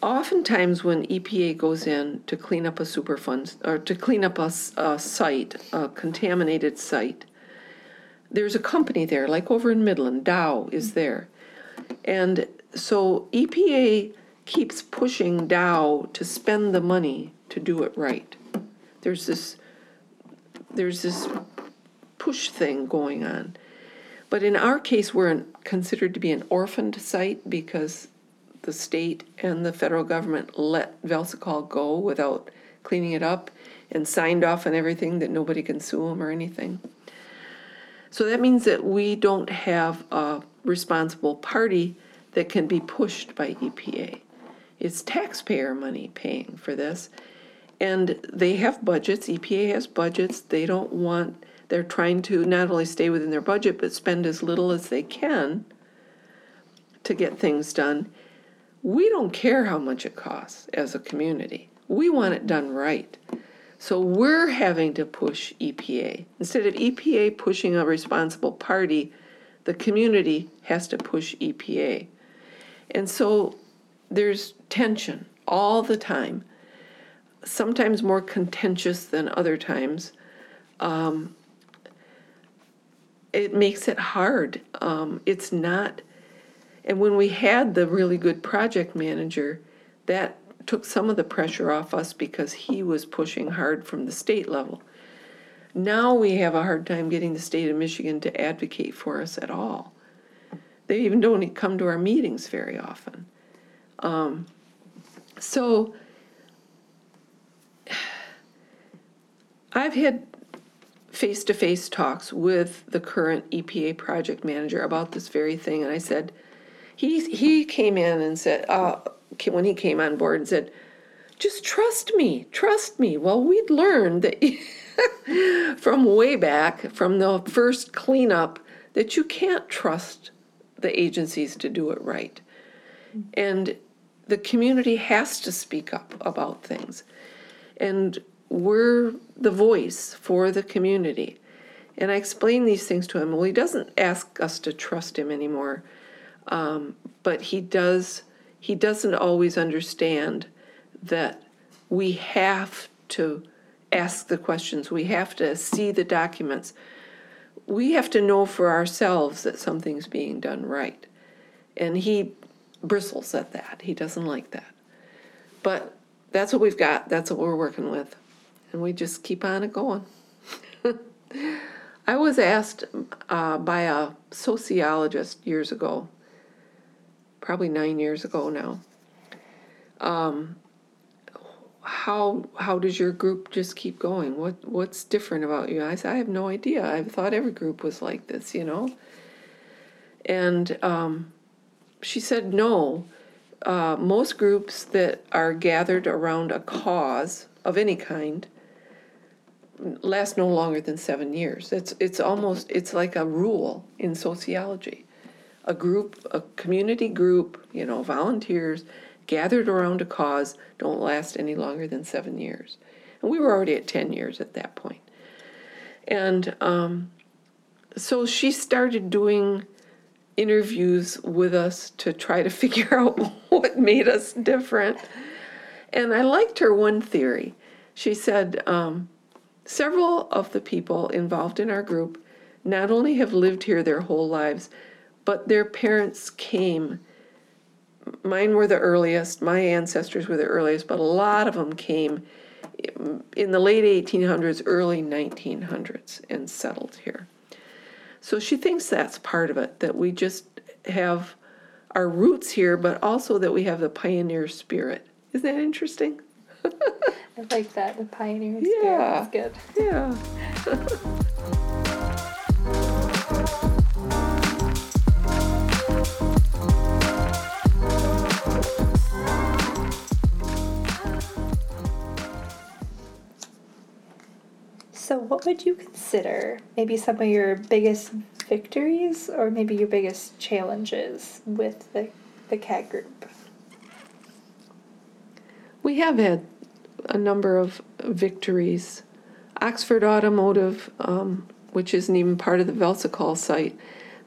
Oftentimes, when EPA goes in to clean up a Superfund or to clean up a site, a contaminated site, there's a company there, like over in Midland, Dow is mm. there. And so EPA keeps pushing Dow to spend the money to do it right. There's this, there's this push thing going on. But in our case, we're an- considered to be an orphaned site because the state and the federal government let Velsicol go without cleaning it up and signed off on everything that nobody can sue them or anything. So that means that we don't have a responsible party that can be pushed by EPA. It's taxpayer money paying for this. And they have budgets, EPA has budgets, they don't want, they're trying to not only stay within their budget, but spend as little as they can to get things done. We don't care how much it costs as a community. We want it done right. So we're having to push EPA. Instead of EPA pushing a responsible party, the community has to push EPA. And so there's tension all the time, sometimes more contentious than other times. Um, it makes it hard. Um, it's not, and when we had the really good project manager, that took some of the pressure off us because he was pushing hard from the state level. Now we have a hard time getting the state of Michigan to advocate for us at all. They even don't come to our meetings very often. Um, so *sighs* I've had face to face talks with the current EPA project manager about this very thing, and I said, he, he came in and said, uh, when he came on board and said, just trust me, trust me. Well, we'd learned that *laughs* from way back, from the first cleanup, that you can't trust the agencies to do it right. And the community has to speak up about things. And we're the voice for the community. And I explained these things to him. Well, he doesn't ask us to trust him anymore, um, but he does. He doesn't always understand that we have to ask the questions. We have to see the documents. We have to know for ourselves that something's being done right. And he bristles at that. He doesn't like that. But that's what we've got. That's what we're working with. And we just keep on it going. *laughs* I was asked uh, by a sociologist years ago, probably nine years ago now, um, how how does your group just keep going? What what's different about you? I said I have no idea. I thought every group was like this, you know. And um, she said no. Uh, most groups that are gathered around a cause of any kind last no longer than seven years. It's it's almost it's like a rule in sociology. A group, a community group, you know, volunteers gathered around a cause don't last any longer than seven years. And we were already at ten years at that point. And um, so she started doing interviews with us to try to *laughs* figure out what made us different. And I liked her one theory. She said, um, several of the people involved in our group not only have lived here their whole lives, but their parents came. Mine were the earliest, my ancestors were the earliest, but a lot of them came in the late 1800s, early 1900s, and settled here. So she thinks that's part of it, that we just have our roots here, but also that we have the pioneer spirit. Isn't that interesting? *laughs* I like that. The pioneer spirit Yeah. is good. Yeah. *laughs* So, what would you consider maybe some of your biggest victories or maybe your biggest challenges with the, the CAT group? We have had a number of victories. Oxford Automotive, um, which isn't even part of the Velsicol site,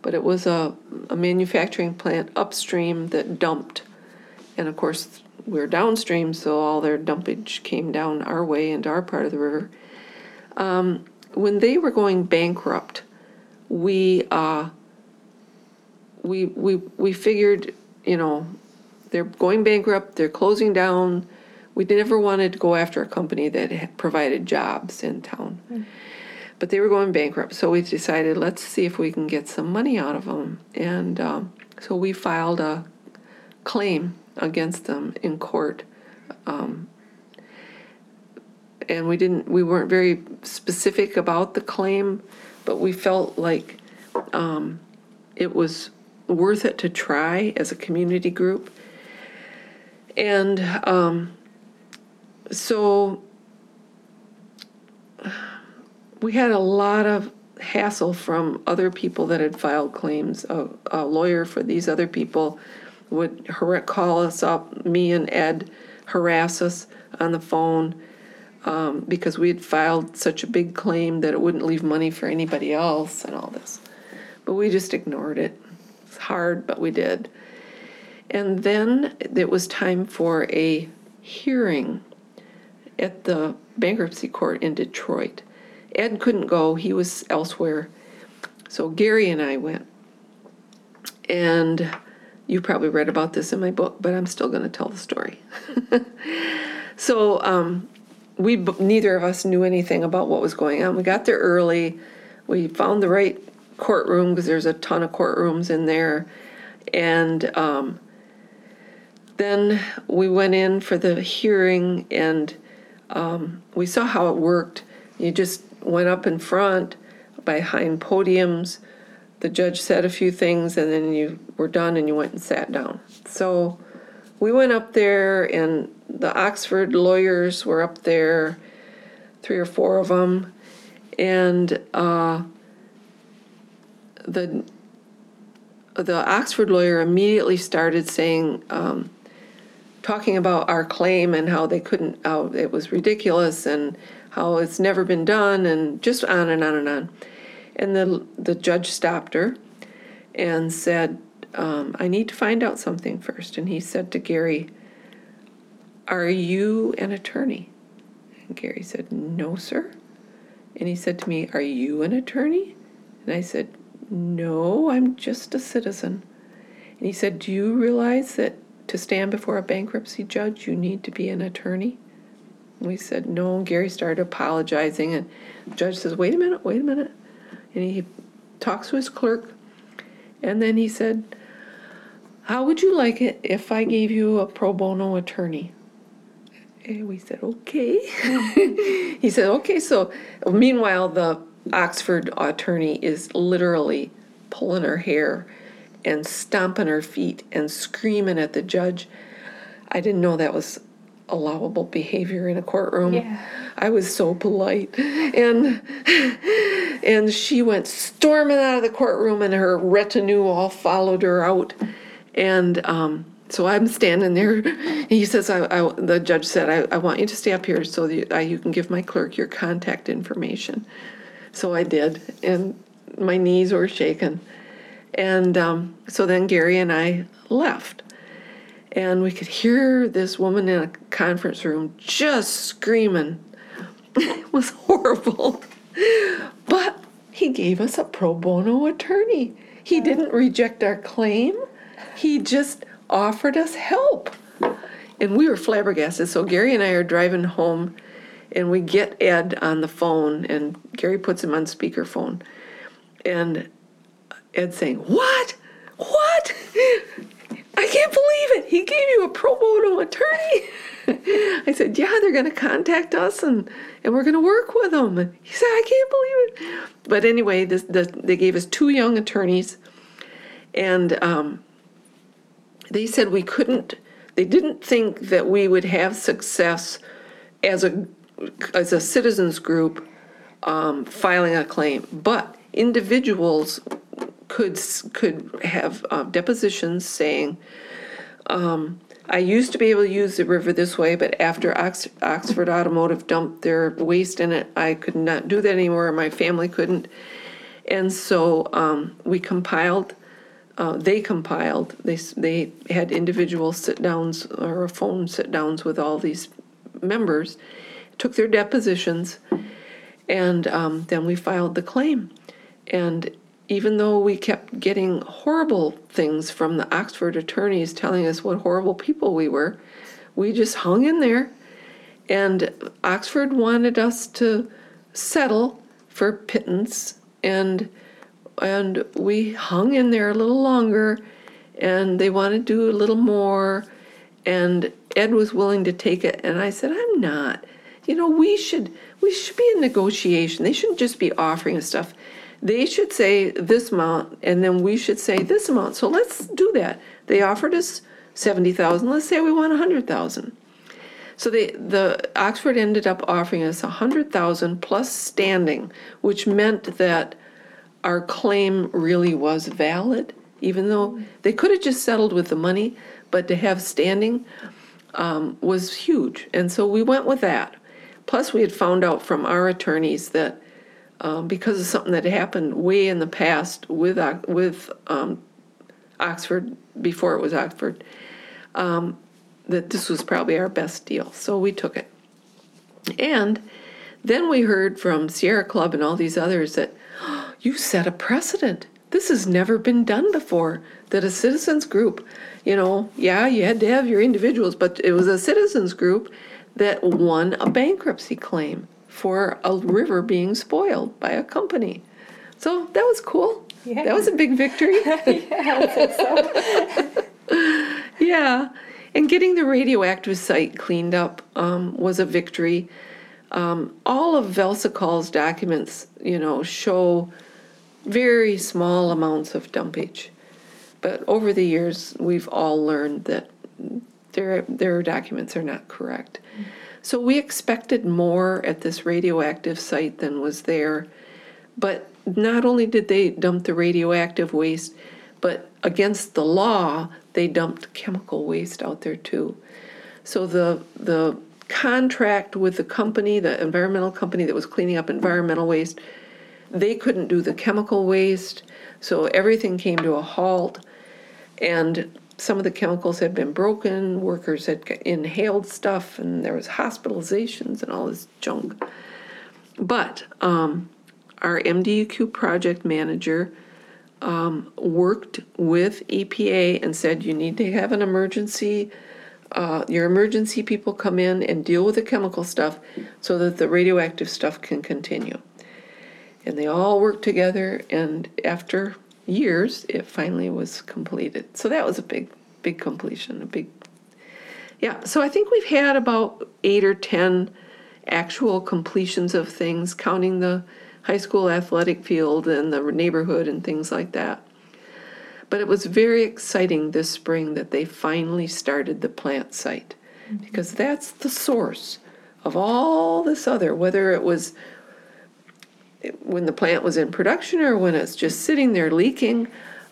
but it was a, a manufacturing plant upstream that dumped. And of course, we're downstream, so all their dumpage came down our way into our part of the river. Um, when they were going bankrupt, we uh, we we we figured, you know, they're going bankrupt, they're closing down. We never wanted to go after a company that provided jobs in town. But they were going bankrupt, so we decided let's see if we can get some money out of them. And um, so we filed a claim against them in court. Um, and we didn't, we weren't very specific about the claim, but we felt like um, it was worth it to try as a community group. And um, so we had a lot of hassle from other people that had filed claims. A, a lawyer for these other people would call us up, me and Ed harass us on the phone um, because we had filed such a big claim that it wouldn't leave money for anybody else and all this. But we just ignored it. It's hard, but we did. And then it was time for a hearing at the bankruptcy court in Detroit. Ed couldn't go, he was elsewhere. So Gary and I went. And you probably read about this in my book, but I'm still going to tell the story. *laughs* so um, we neither of us knew anything about what was going on. We got there early. We found the right courtroom because there's a ton of courtrooms in there, and um, then we went in for the hearing, and um, we saw how it worked. You just went up in front behind podiums. The judge said a few things, and then you were done, and you went and sat down. So we went up there, and the Oxford lawyers were up there, three or four of them, and uh, the the Oxford lawyer immediately started saying, um, talking about our claim and how they couldn't, how it was ridiculous and how it's never been done, and just on and on and on. And the the judge stopped her and said, um, "I need to find out something first. And he said to Gary, "Are you an attorney?" And Gary said, "No, sir." And he said to me, "Are you an attorney?" And I said, "No, I'm just a citizen." And he said, "Do you realize that to stand before a bankruptcy judge, you need to be an attorney?" And we said, "No." And Gary started apologizing, and the judge says, "Wait a minute, wait a minute." And he talks to his clerk, and then he said, How would you like it if I gave you a pro bono attorney? And we said, Okay. *laughs* he said, Okay. So, meanwhile, the Oxford attorney is literally pulling her hair and stomping her feet and screaming at the judge. I didn't know that was allowable behavior in a courtroom. Yeah. I was so polite. And and she went storming out of the courtroom and her retinue all followed her out. And um, so I'm standing there. He says, I, I, the judge said, I, I want you to stay up here so that I, you can give my clerk your contact information. So I did. And my knees were shaking. And um, so then Gary and I left. And we could hear this woman in a conference room just screaming *laughs* it was horrible. But he gave us a pro bono attorney. He didn't reject our claim. He just offered us help. And we were flabbergasted. So Gary and I are driving home and we get Ed on the phone and Gary puts him on speakerphone. And Ed saying, What? What? I can't believe it. He gave you a pro bono attorney. *laughs* I said, Yeah, they're going to contact us and, and we're going to work with them. And he said, I can't believe it. But anyway, this, the, they gave us two young attorneys and um, they said we couldn't, they didn't think that we would have success as a, as a citizens group um, filing a claim. But individuals could, could have uh, depositions saying, um, I used to be able to use the river this way, but after Ox- Oxford Automotive dumped their waste in it, I could not do that anymore, my family couldn't. And so um, we compiled, uh, they compiled, they, they had individual sit-downs or phone sit-downs with all these members, took their depositions, and um, then we filed the claim. And even though we kept getting horrible things from the Oxford attorneys telling us what horrible people we were, we just hung in there. And Oxford wanted us to settle for pittance, and and we hung in there a little longer, and they wanted to do a little more, and Ed was willing to take it, and I said, I'm not. You know, we should we should be in negotiation. They shouldn't just be offering us stuff. They should say this amount, and then we should say this amount. So let's do that. They offered us seventy thousand. Let's say we want a hundred thousand. So they, the Oxford ended up offering us a hundred thousand plus standing, which meant that our claim really was valid, even though they could have just settled with the money, but to have standing um, was huge. And so we went with that. Plus, we had found out from our attorneys that um, because of something that happened way in the past with with um, Oxford before it was Oxford, um, that this was probably our best deal. So we took it. And then we heard from Sierra Club and all these others that "Oh, you set a precedent. This has never been done before. That a citizens group, you know, yeah, you had to have your individuals, but it was a citizens group that won a bankruptcy claim for a river being spoiled by a company. So that was cool. Yeah. That was a big victory. *laughs* yeah, so. *laughs* Yeah, and getting the radioactive site cleaned up um, was a victory. Um, all of Velsicol's documents, you know, show very small amounts of dumpage, but over the years, we've all learned that their their documents are not correct. So we expected more at this radioactive site than was there. But not only did they dump the radioactive waste, but against the law, they dumped chemical waste out there too. So the the contract with the company, the environmental company that was cleaning up environmental waste, they couldn't do the chemical waste, so everything came to a halt. And some of the chemicals had been broken, workers had inhaled stuff, and there was hospitalizations and all this junk. But um, our MDEQ project manager um, worked with EPA and said, you need to have an emergency, uh, your emergency people come in and deal with the chemical stuff so that the radioactive stuff can continue. And they all worked together, and after years, it finally was completed. So that was a big, big completion, a big, yeah. So I think we've had about eight or 10 actual completions of things, counting the high school athletic field and the neighborhood and things like that. But it was very exciting this spring that they finally started the plant site mm-hmm. because that's the source of all this other, whether it was when the plant was in production or when it's just sitting there leaking.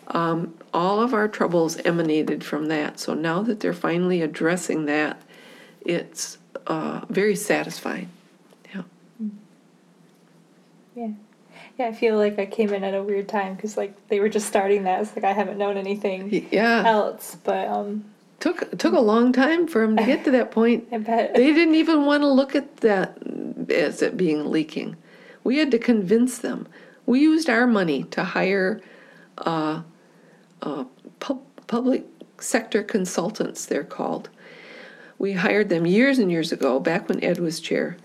Um, all of our troubles emanated from that. So now that they're finally addressing that, it's uh, very satisfying. Yeah. Yeah. Yeah, I feel like I came in at a weird time because like they were just starting that. It's like I haven't known anything Yeah. else, but um, Took took a long time for them to get to that point. *laughs* I bet. They didn't even want to look at that as it being leaking. We had to convince them. We used our money to hire uh, uh, pub- public sector consultants, they're called. We hired them years and years ago, back when Ed was chair,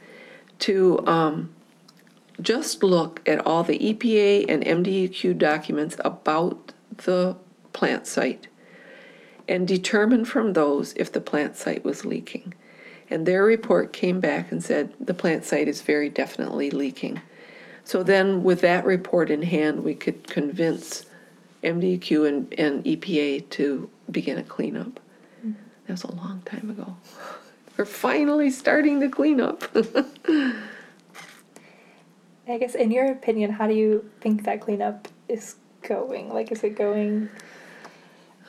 to um, just look at all the EPA and MDEQ documents about the plant site and determine from those if the plant site was leaking. And their report came back and said the plant site is very definitely leaking. So then, with that report in hand, we could convince MDQ and, and EPA to begin a cleanup. Mm-hmm. That was a long time ago. *laughs* We're finally starting the cleanup. *laughs* I guess, in your opinion, how do you think that cleanup is going? Like, is it going?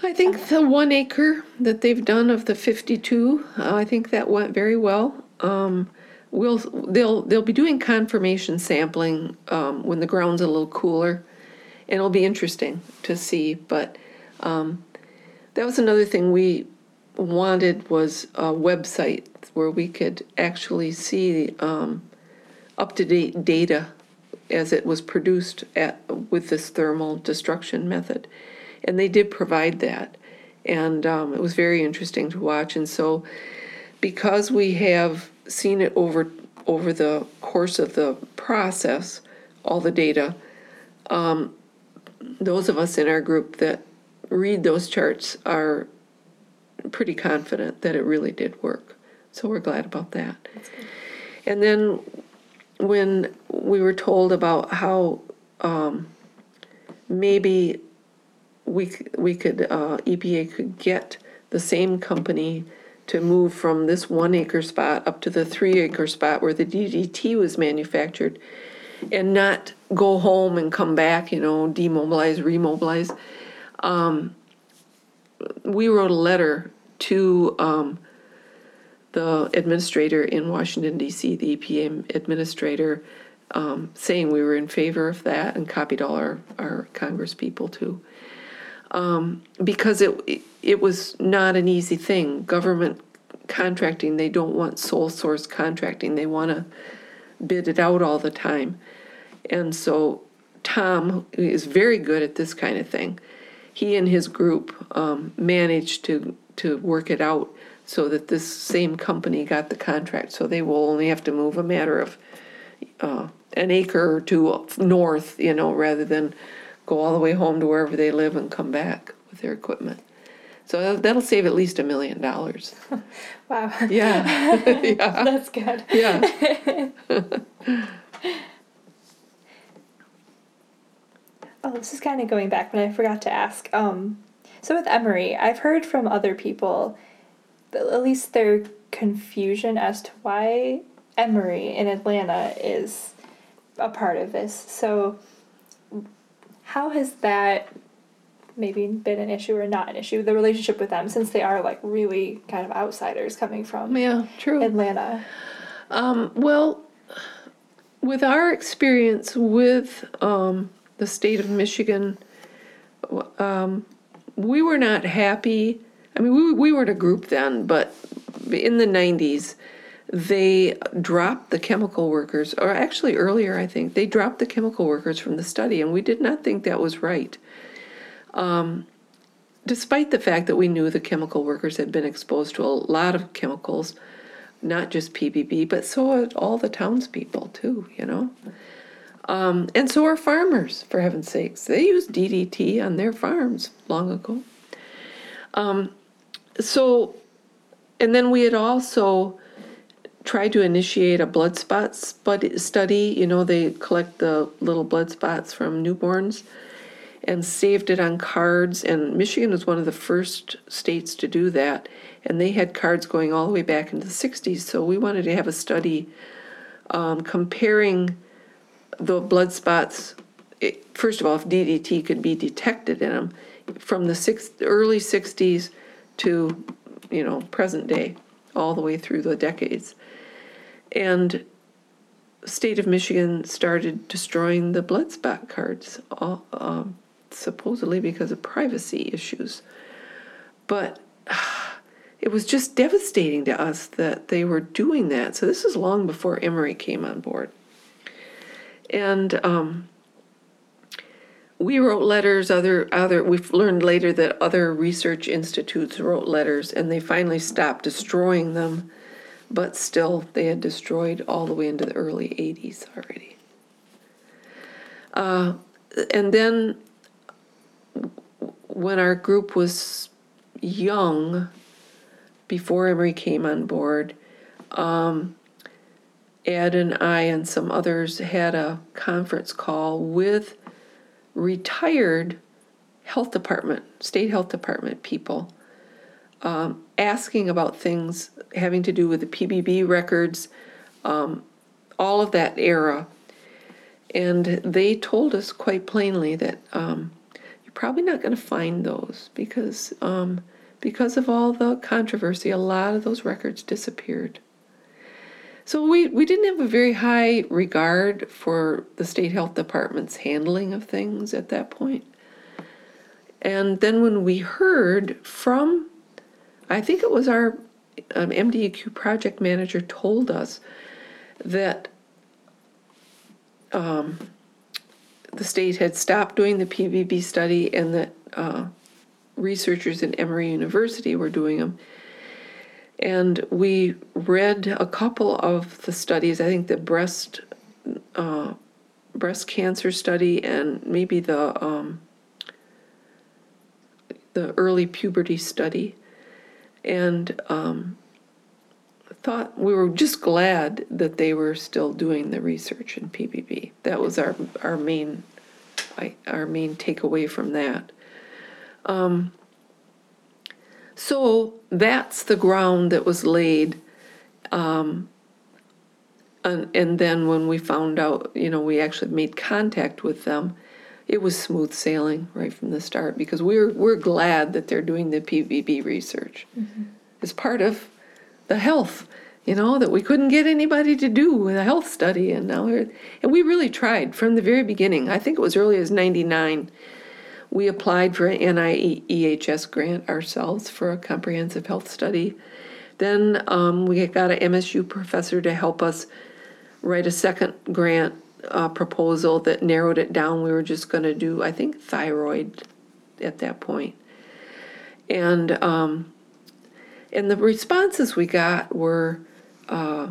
I think the one acre that they've done of the 52, uh, I think that went very well. Um, we'll they'll they'll be doing confirmation sampling um, when the ground's a little cooler, and it'll be interesting to see. But um, that was another thing we wanted was a website where we could actually see um, up to date data as it was produced at with this thermal destruction method, and they did provide that, and um, it was very interesting to watch. And so, because we have seen it over over the course of the process, all the data, um, those of us in our group that read those charts are pretty confident that it really did work. So we're glad about that. And then when we were told about how um, maybe we we could uh, EPA could get the same company to move from this one acre spot up to the three acre spot where the DDT was manufactured, and not go home and come back, you know, demobilize, remobilize. Um, we wrote a letter to um, the administrator in Washington D.C., the EPA administrator, um, saying we were in favor of that, and copied all our our Congress people too, um, because it it was not an easy thing. Government contracting, they don't want sole source contracting. They want to bid it out all the time, and so Tom is very good at this kind of thing. He and his group um, managed to to work it out so that this same company got the contract. So they will only have to move a matter of uh, an acre or two north, you know, rather than go all the way home to wherever they live and come back with their equipment. So that'll save at least a million dollars. *laughs* Wow. Yeah, *laughs* *laughs* yeah, That's good. yeah. Oh, this is kind of going back, but I forgot to ask. Um, so with Emory, I've heard from other people, that at least their confusion as to why Emory in Atlanta is a part of this. So, how has that maybe been an issue or not an issue? The relationship with them, since they are like really kind of outsiders coming from Yeah, true. Atlanta. Um, well, with our experience with um, the state of Michigan, um, we were not happy. I mean, we, we weren't a group then, but in the 90s, they dropped the chemical workers, or actually earlier, I think, they dropped the chemical workers from the study, and we did not think that was right. Um, despite the fact that we knew the chemical workers had been exposed to a lot of chemicals, not just PBB, but so are all the townspeople too, you know? Um, and so are farmers, for heaven's sakes. They used DDT on their farms long ago. Um, so, and then we had also tried to initiate a blood spot study. You know, they collect the little blood spots from newborns and saved it on cards. And Michigan was one of the first states to do that. And they had cards going all the way back into the 60s. So we wanted to have a study um, comparing the blood spots. It, first of all, if DDT could be detected in them from the six, early 60s to, you know, present day, all the way through the decades. And state of Michigan started destroying the blood spot cards, all, um, supposedly because of privacy issues. But *sighs* it was just devastating to us that they were doing that. So this is long before Emory came on board. And um, we wrote letters, other other we've learned later that other research institutes wrote letters and they finally stopped destroying them, but still they had destroyed all the way into the early 80s already. Uh, and then when our group was young, before Emory came on board, um, Ed and I and some others had a conference call with retired health department, state health department people, um, asking about things having to do with the PBB records, um, all of that era. And they told us quite plainly that um, you're probably not going to find those because um, because of all the controversy, a lot of those records disappeared. So we, we didn't have a very high regard for the state health department's handling of things at that point. And then when we heard from, I think it was our um, MDEQ project manager told us that um, the state had stopped doing the PBB study and that uh, researchers at Emory University were doing them. And we read a couple of the studies. I think the breast uh, breast cancer study and maybe the um, the early puberty study, and um, thought we were just glad that they were still doing the research in PBB. That was our our main our main takeaway from that. Um, so that's the ground that was laid. Um, and, and then when we found out, you know, we actually made contact with them, it was smooth sailing right from the start because we're we're glad that they're doing the PBB research mm-hmm. as part of the health. You know that we couldn't get anybody to do a health study, and now we're, and we really tried from the very beginning. I think it was early as '99 we applied for an NIEHS grant ourselves for a comprehensive health study. Then um, we got an MSU professor to help us write a second grant uh, proposal that narrowed it down. We were just going to do, I think, thyroid at that point. And um, and the responses we got were, uh,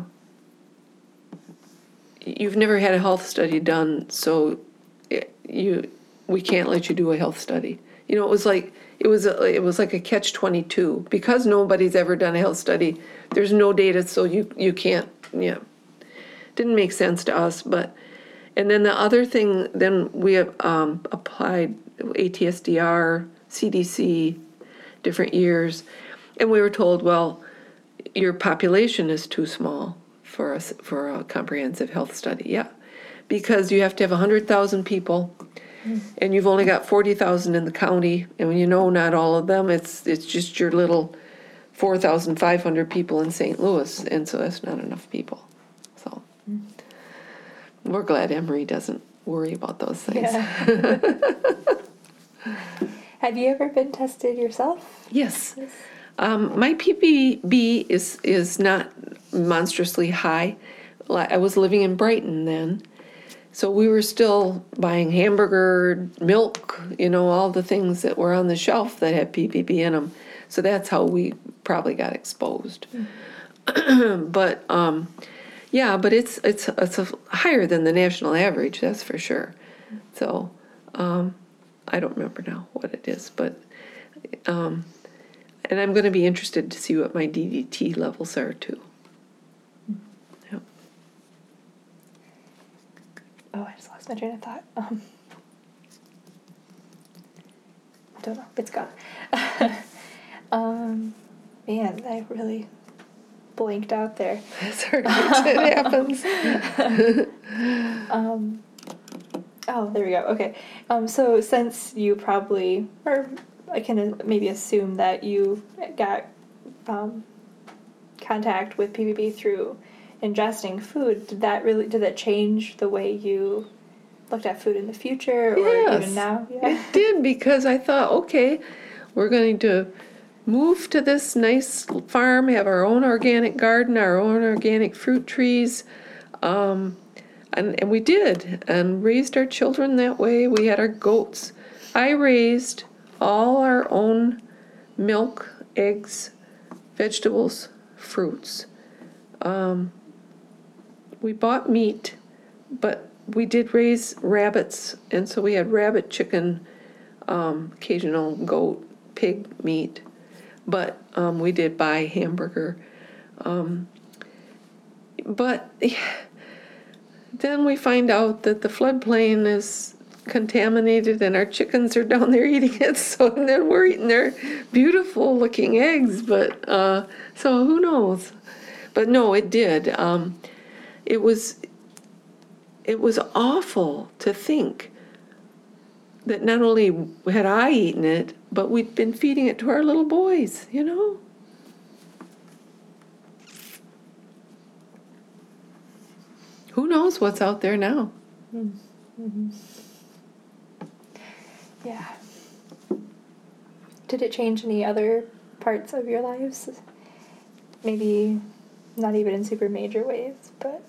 you've never had a health study done, so it, you we can't let you do a health study. You know, it was like it was a, it was like a catch 22 because nobody's ever done a health study. There's no data, so you you can't. Yeah, didn't make sense to us. But and then the other thing, then we um, applied ATSDR, CDC, different years, and we were told, well, your population is too small for us for a comprehensive health study. Yeah, because you have to have 100,000 people and you've only got forty thousand in the county, and when you know not all of them, it's, it's just your little four thousand five hundred people in St. Louis, and so that's not enough people. We're glad Emory doesn't worry about those things. Yeah. *laughs* Have you ever been tested yourself? Yes. Um, my PBB is, is not monstrously high. I was living in Brighton then, so we were still buying hamburger, milk, you know, all the things that were on the shelf that had PBB in them. So that's how we probably got exposed. Mm. *clears throat* but um, yeah, but it's it's it's higher than the national average, that's for sure. So um, I don't remember now what it is, but um, and I'm going to be interested to see what my DDT levels are too. oh, I just lost my train of thought. Um, I don't know. It's gone. *laughs* um, man, I really blanked out there. *laughs* Sorry, it happens. *laughs* um, oh, there we go. Okay. Um, so since you probably, or I can maybe assume that you got um, contact with PBB through ingesting food, did that really did that change the way you looked at food in the future or yes, even now? Yeah. It did because I thought, okay, we're going to move to this nice farm, have our own organic garden, our own organic fruit trees. Um, and, and we did, and raised our children that way. We had our goats. I raised all our own milk, eggs, vegetables, fruits. Um, we bought meat, but we did raise rabbits, and so we had rabbit, chicken, um, occasional goat, pig meat. But um, we did buy hamburger. Um, but *sighs* then we find out that the floodplain is contaminated and our chickens are down there eating it. *laughs* So then we're eating their beautiful looking eggs. But uh, so who knows? But no, it did. Um, it was it was awful to think that not only had I eaten it, but we'd been feeding it to our little boys, you know? Who knows what's out there now? Mm-hmm. Yeah. Did it change any other parts of your lives? Maybe not even in super major ways, but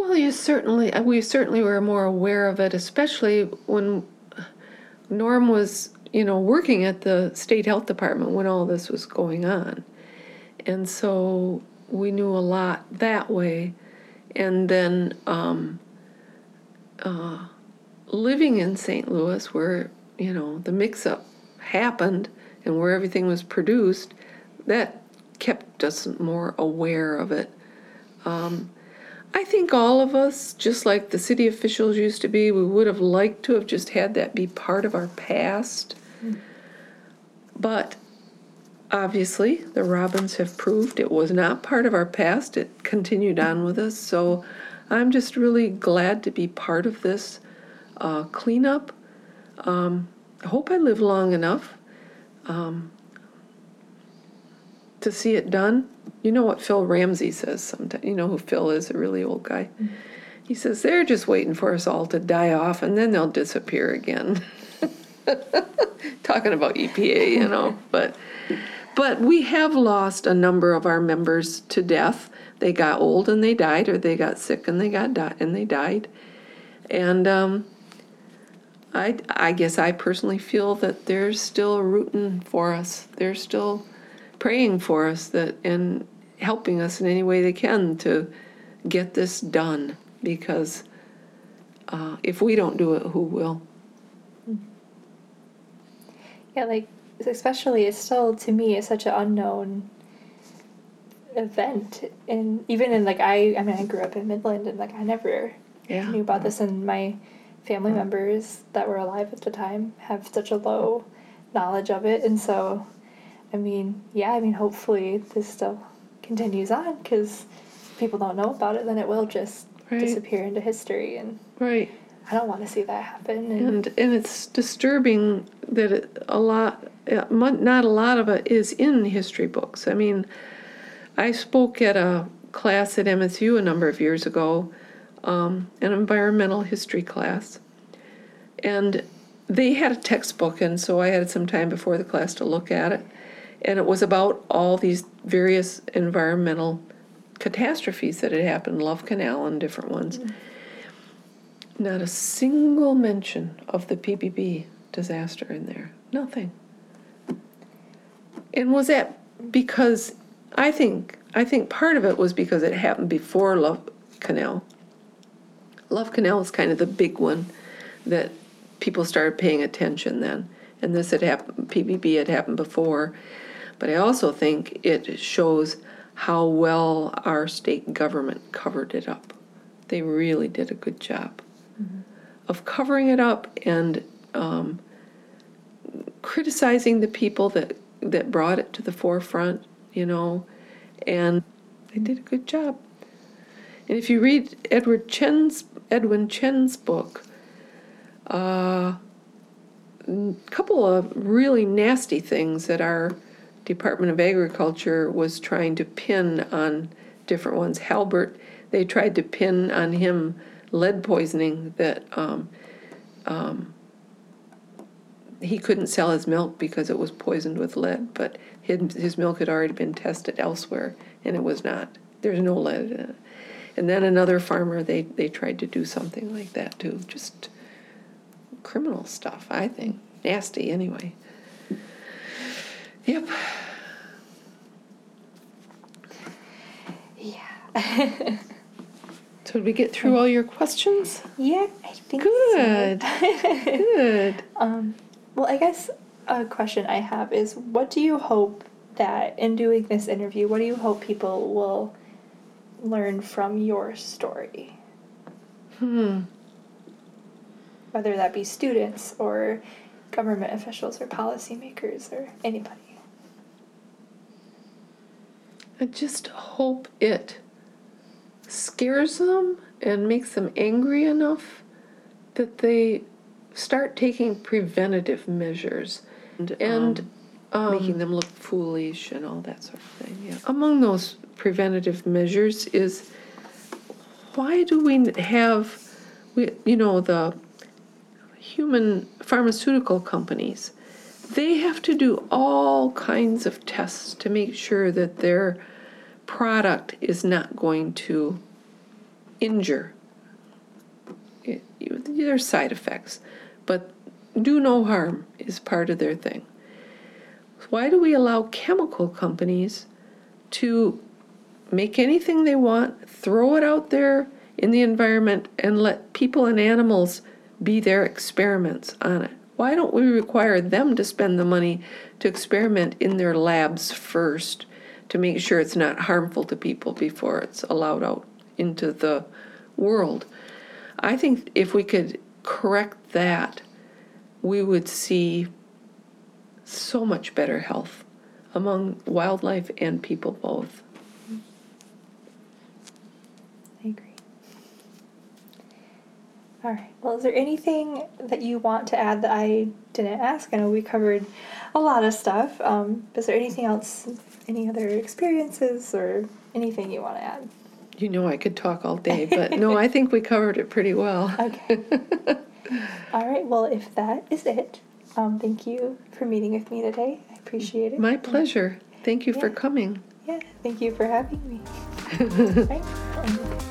Well, you certainly, we certainly were more aware of it, especially when Norm was, you know, working at the state health department when all this was going on. And so we knew a lot that way. And then um, uh, living in St. Louis, where, you know, the mix up happened and where everything was produced, that kept us more aware of it. Um, I think all of us, just like the city officials used to be, we would have liked to have just had that be part of our past. But obviously, the Robins have proved it was not part of our past. It continued on with us. So I'm just really glad to be part of this uh, cleanup. Um, I hope I live long enough um, to see it done. You know what Phil Ramsey says sometimes. You know who Phil is, a really old guy. He says they're just waiting for us all to die off and then they'll disappear again. *laughs* Talking about EPA, you know, but but we have lost a number of our members to death. They got old and they died, or they got sick and they got di- and they died. And um, I I guess I personally feel that they're still rooting for us. They're still praying for us that and helping us in any way they can to get this done because uh, if we don't do it who will? Yeah, like especially it's still to me it's such an unknown event and even in like I I mean I grew up in Midland and like I never yeah. knew about this and my family members that were alive at the time have such a low knowledge of it and so I mean yeah I mean hopefully this still continues on because people don't know about it then it will just Right. disappear into history and right. I don't want to see that happen and, and and it's disturbing that it, a lot not a lot of it is in history books. I mean i spoke at a class at msu a number of years ago um, an environmental history class. And they had a textbook and so i had some time before the class to look at it and it was about all these various environmental catastrophes that had happened love canal and different ones mm. not a single mention of the PBB disaster in there. Nothing. And was that because I think I think part of it was because it happened before Love Canal. Love Canal was kind of the big one that people started paying attention then. And this had happened PBB had happened before. But I also think it shows how well our state government covered it up. They really did a good job of covering it up and um, criticizing the people that that brought it to the forefront, you know, and they did a good job. And if you read Edward Chen's Edwin Chen's book, a couple of really nasty things that our Department of Agriculture was trying to pin on different ones. Halbert, they tried to pin on him lead poisoning that um, um, he couldn't sell his milk because it was poisoned with lead, but his, his milk had already been tested elsewhere and it was not. There's no lead in it. And then another farmer, they, they tried to do something like that too. Just criminal stuff, I think. Nasty, anyway. Yep. Yeah. So did we get through all your questions? yeah, I think Good. so. *laughs* Good. Um, well, I guess a question I have is what do you hope that in doing this interview, what do you hope people will learn from your story? Hmm. Whether that be students or government officials or policymakers or anybody. I just hope it scares them and makes them angry enough that they start taking preventative measures and, and um, making them look foolish and all that sort of thing. Yeah. Among those preventative measures is why do we have we you know the human pharmaceutical companies they have to do all kinds of tests to make sure that their product is not going to injure. It, there's side effects, but do no harm is part of their thing. Why do we allow chemical companies to make anything they want, throw it out there in the environment, and let people and animals be their experiments on it? Why don't we require them to spend the money to experiment in their labs first to make sure it's not harmful to people before it's allowed out into the world? I think if we could correct that, we would see so much better health among wildlife and people both. I agree. All right. Well, is there anything that you want to add that I didn't ask? I know we covered a lot of stuff. Um, is there anything else, any other experiences or anything you want to add? You know, I could talk all day, but no, I think we covered it pretty well. *laughs* Okay. All right. Well, if that is it, um, thank you for meeting with me today. I appreciate it. My pleasure. Thank you for coming. Yeah. Thank you for having me. *laughs* Right.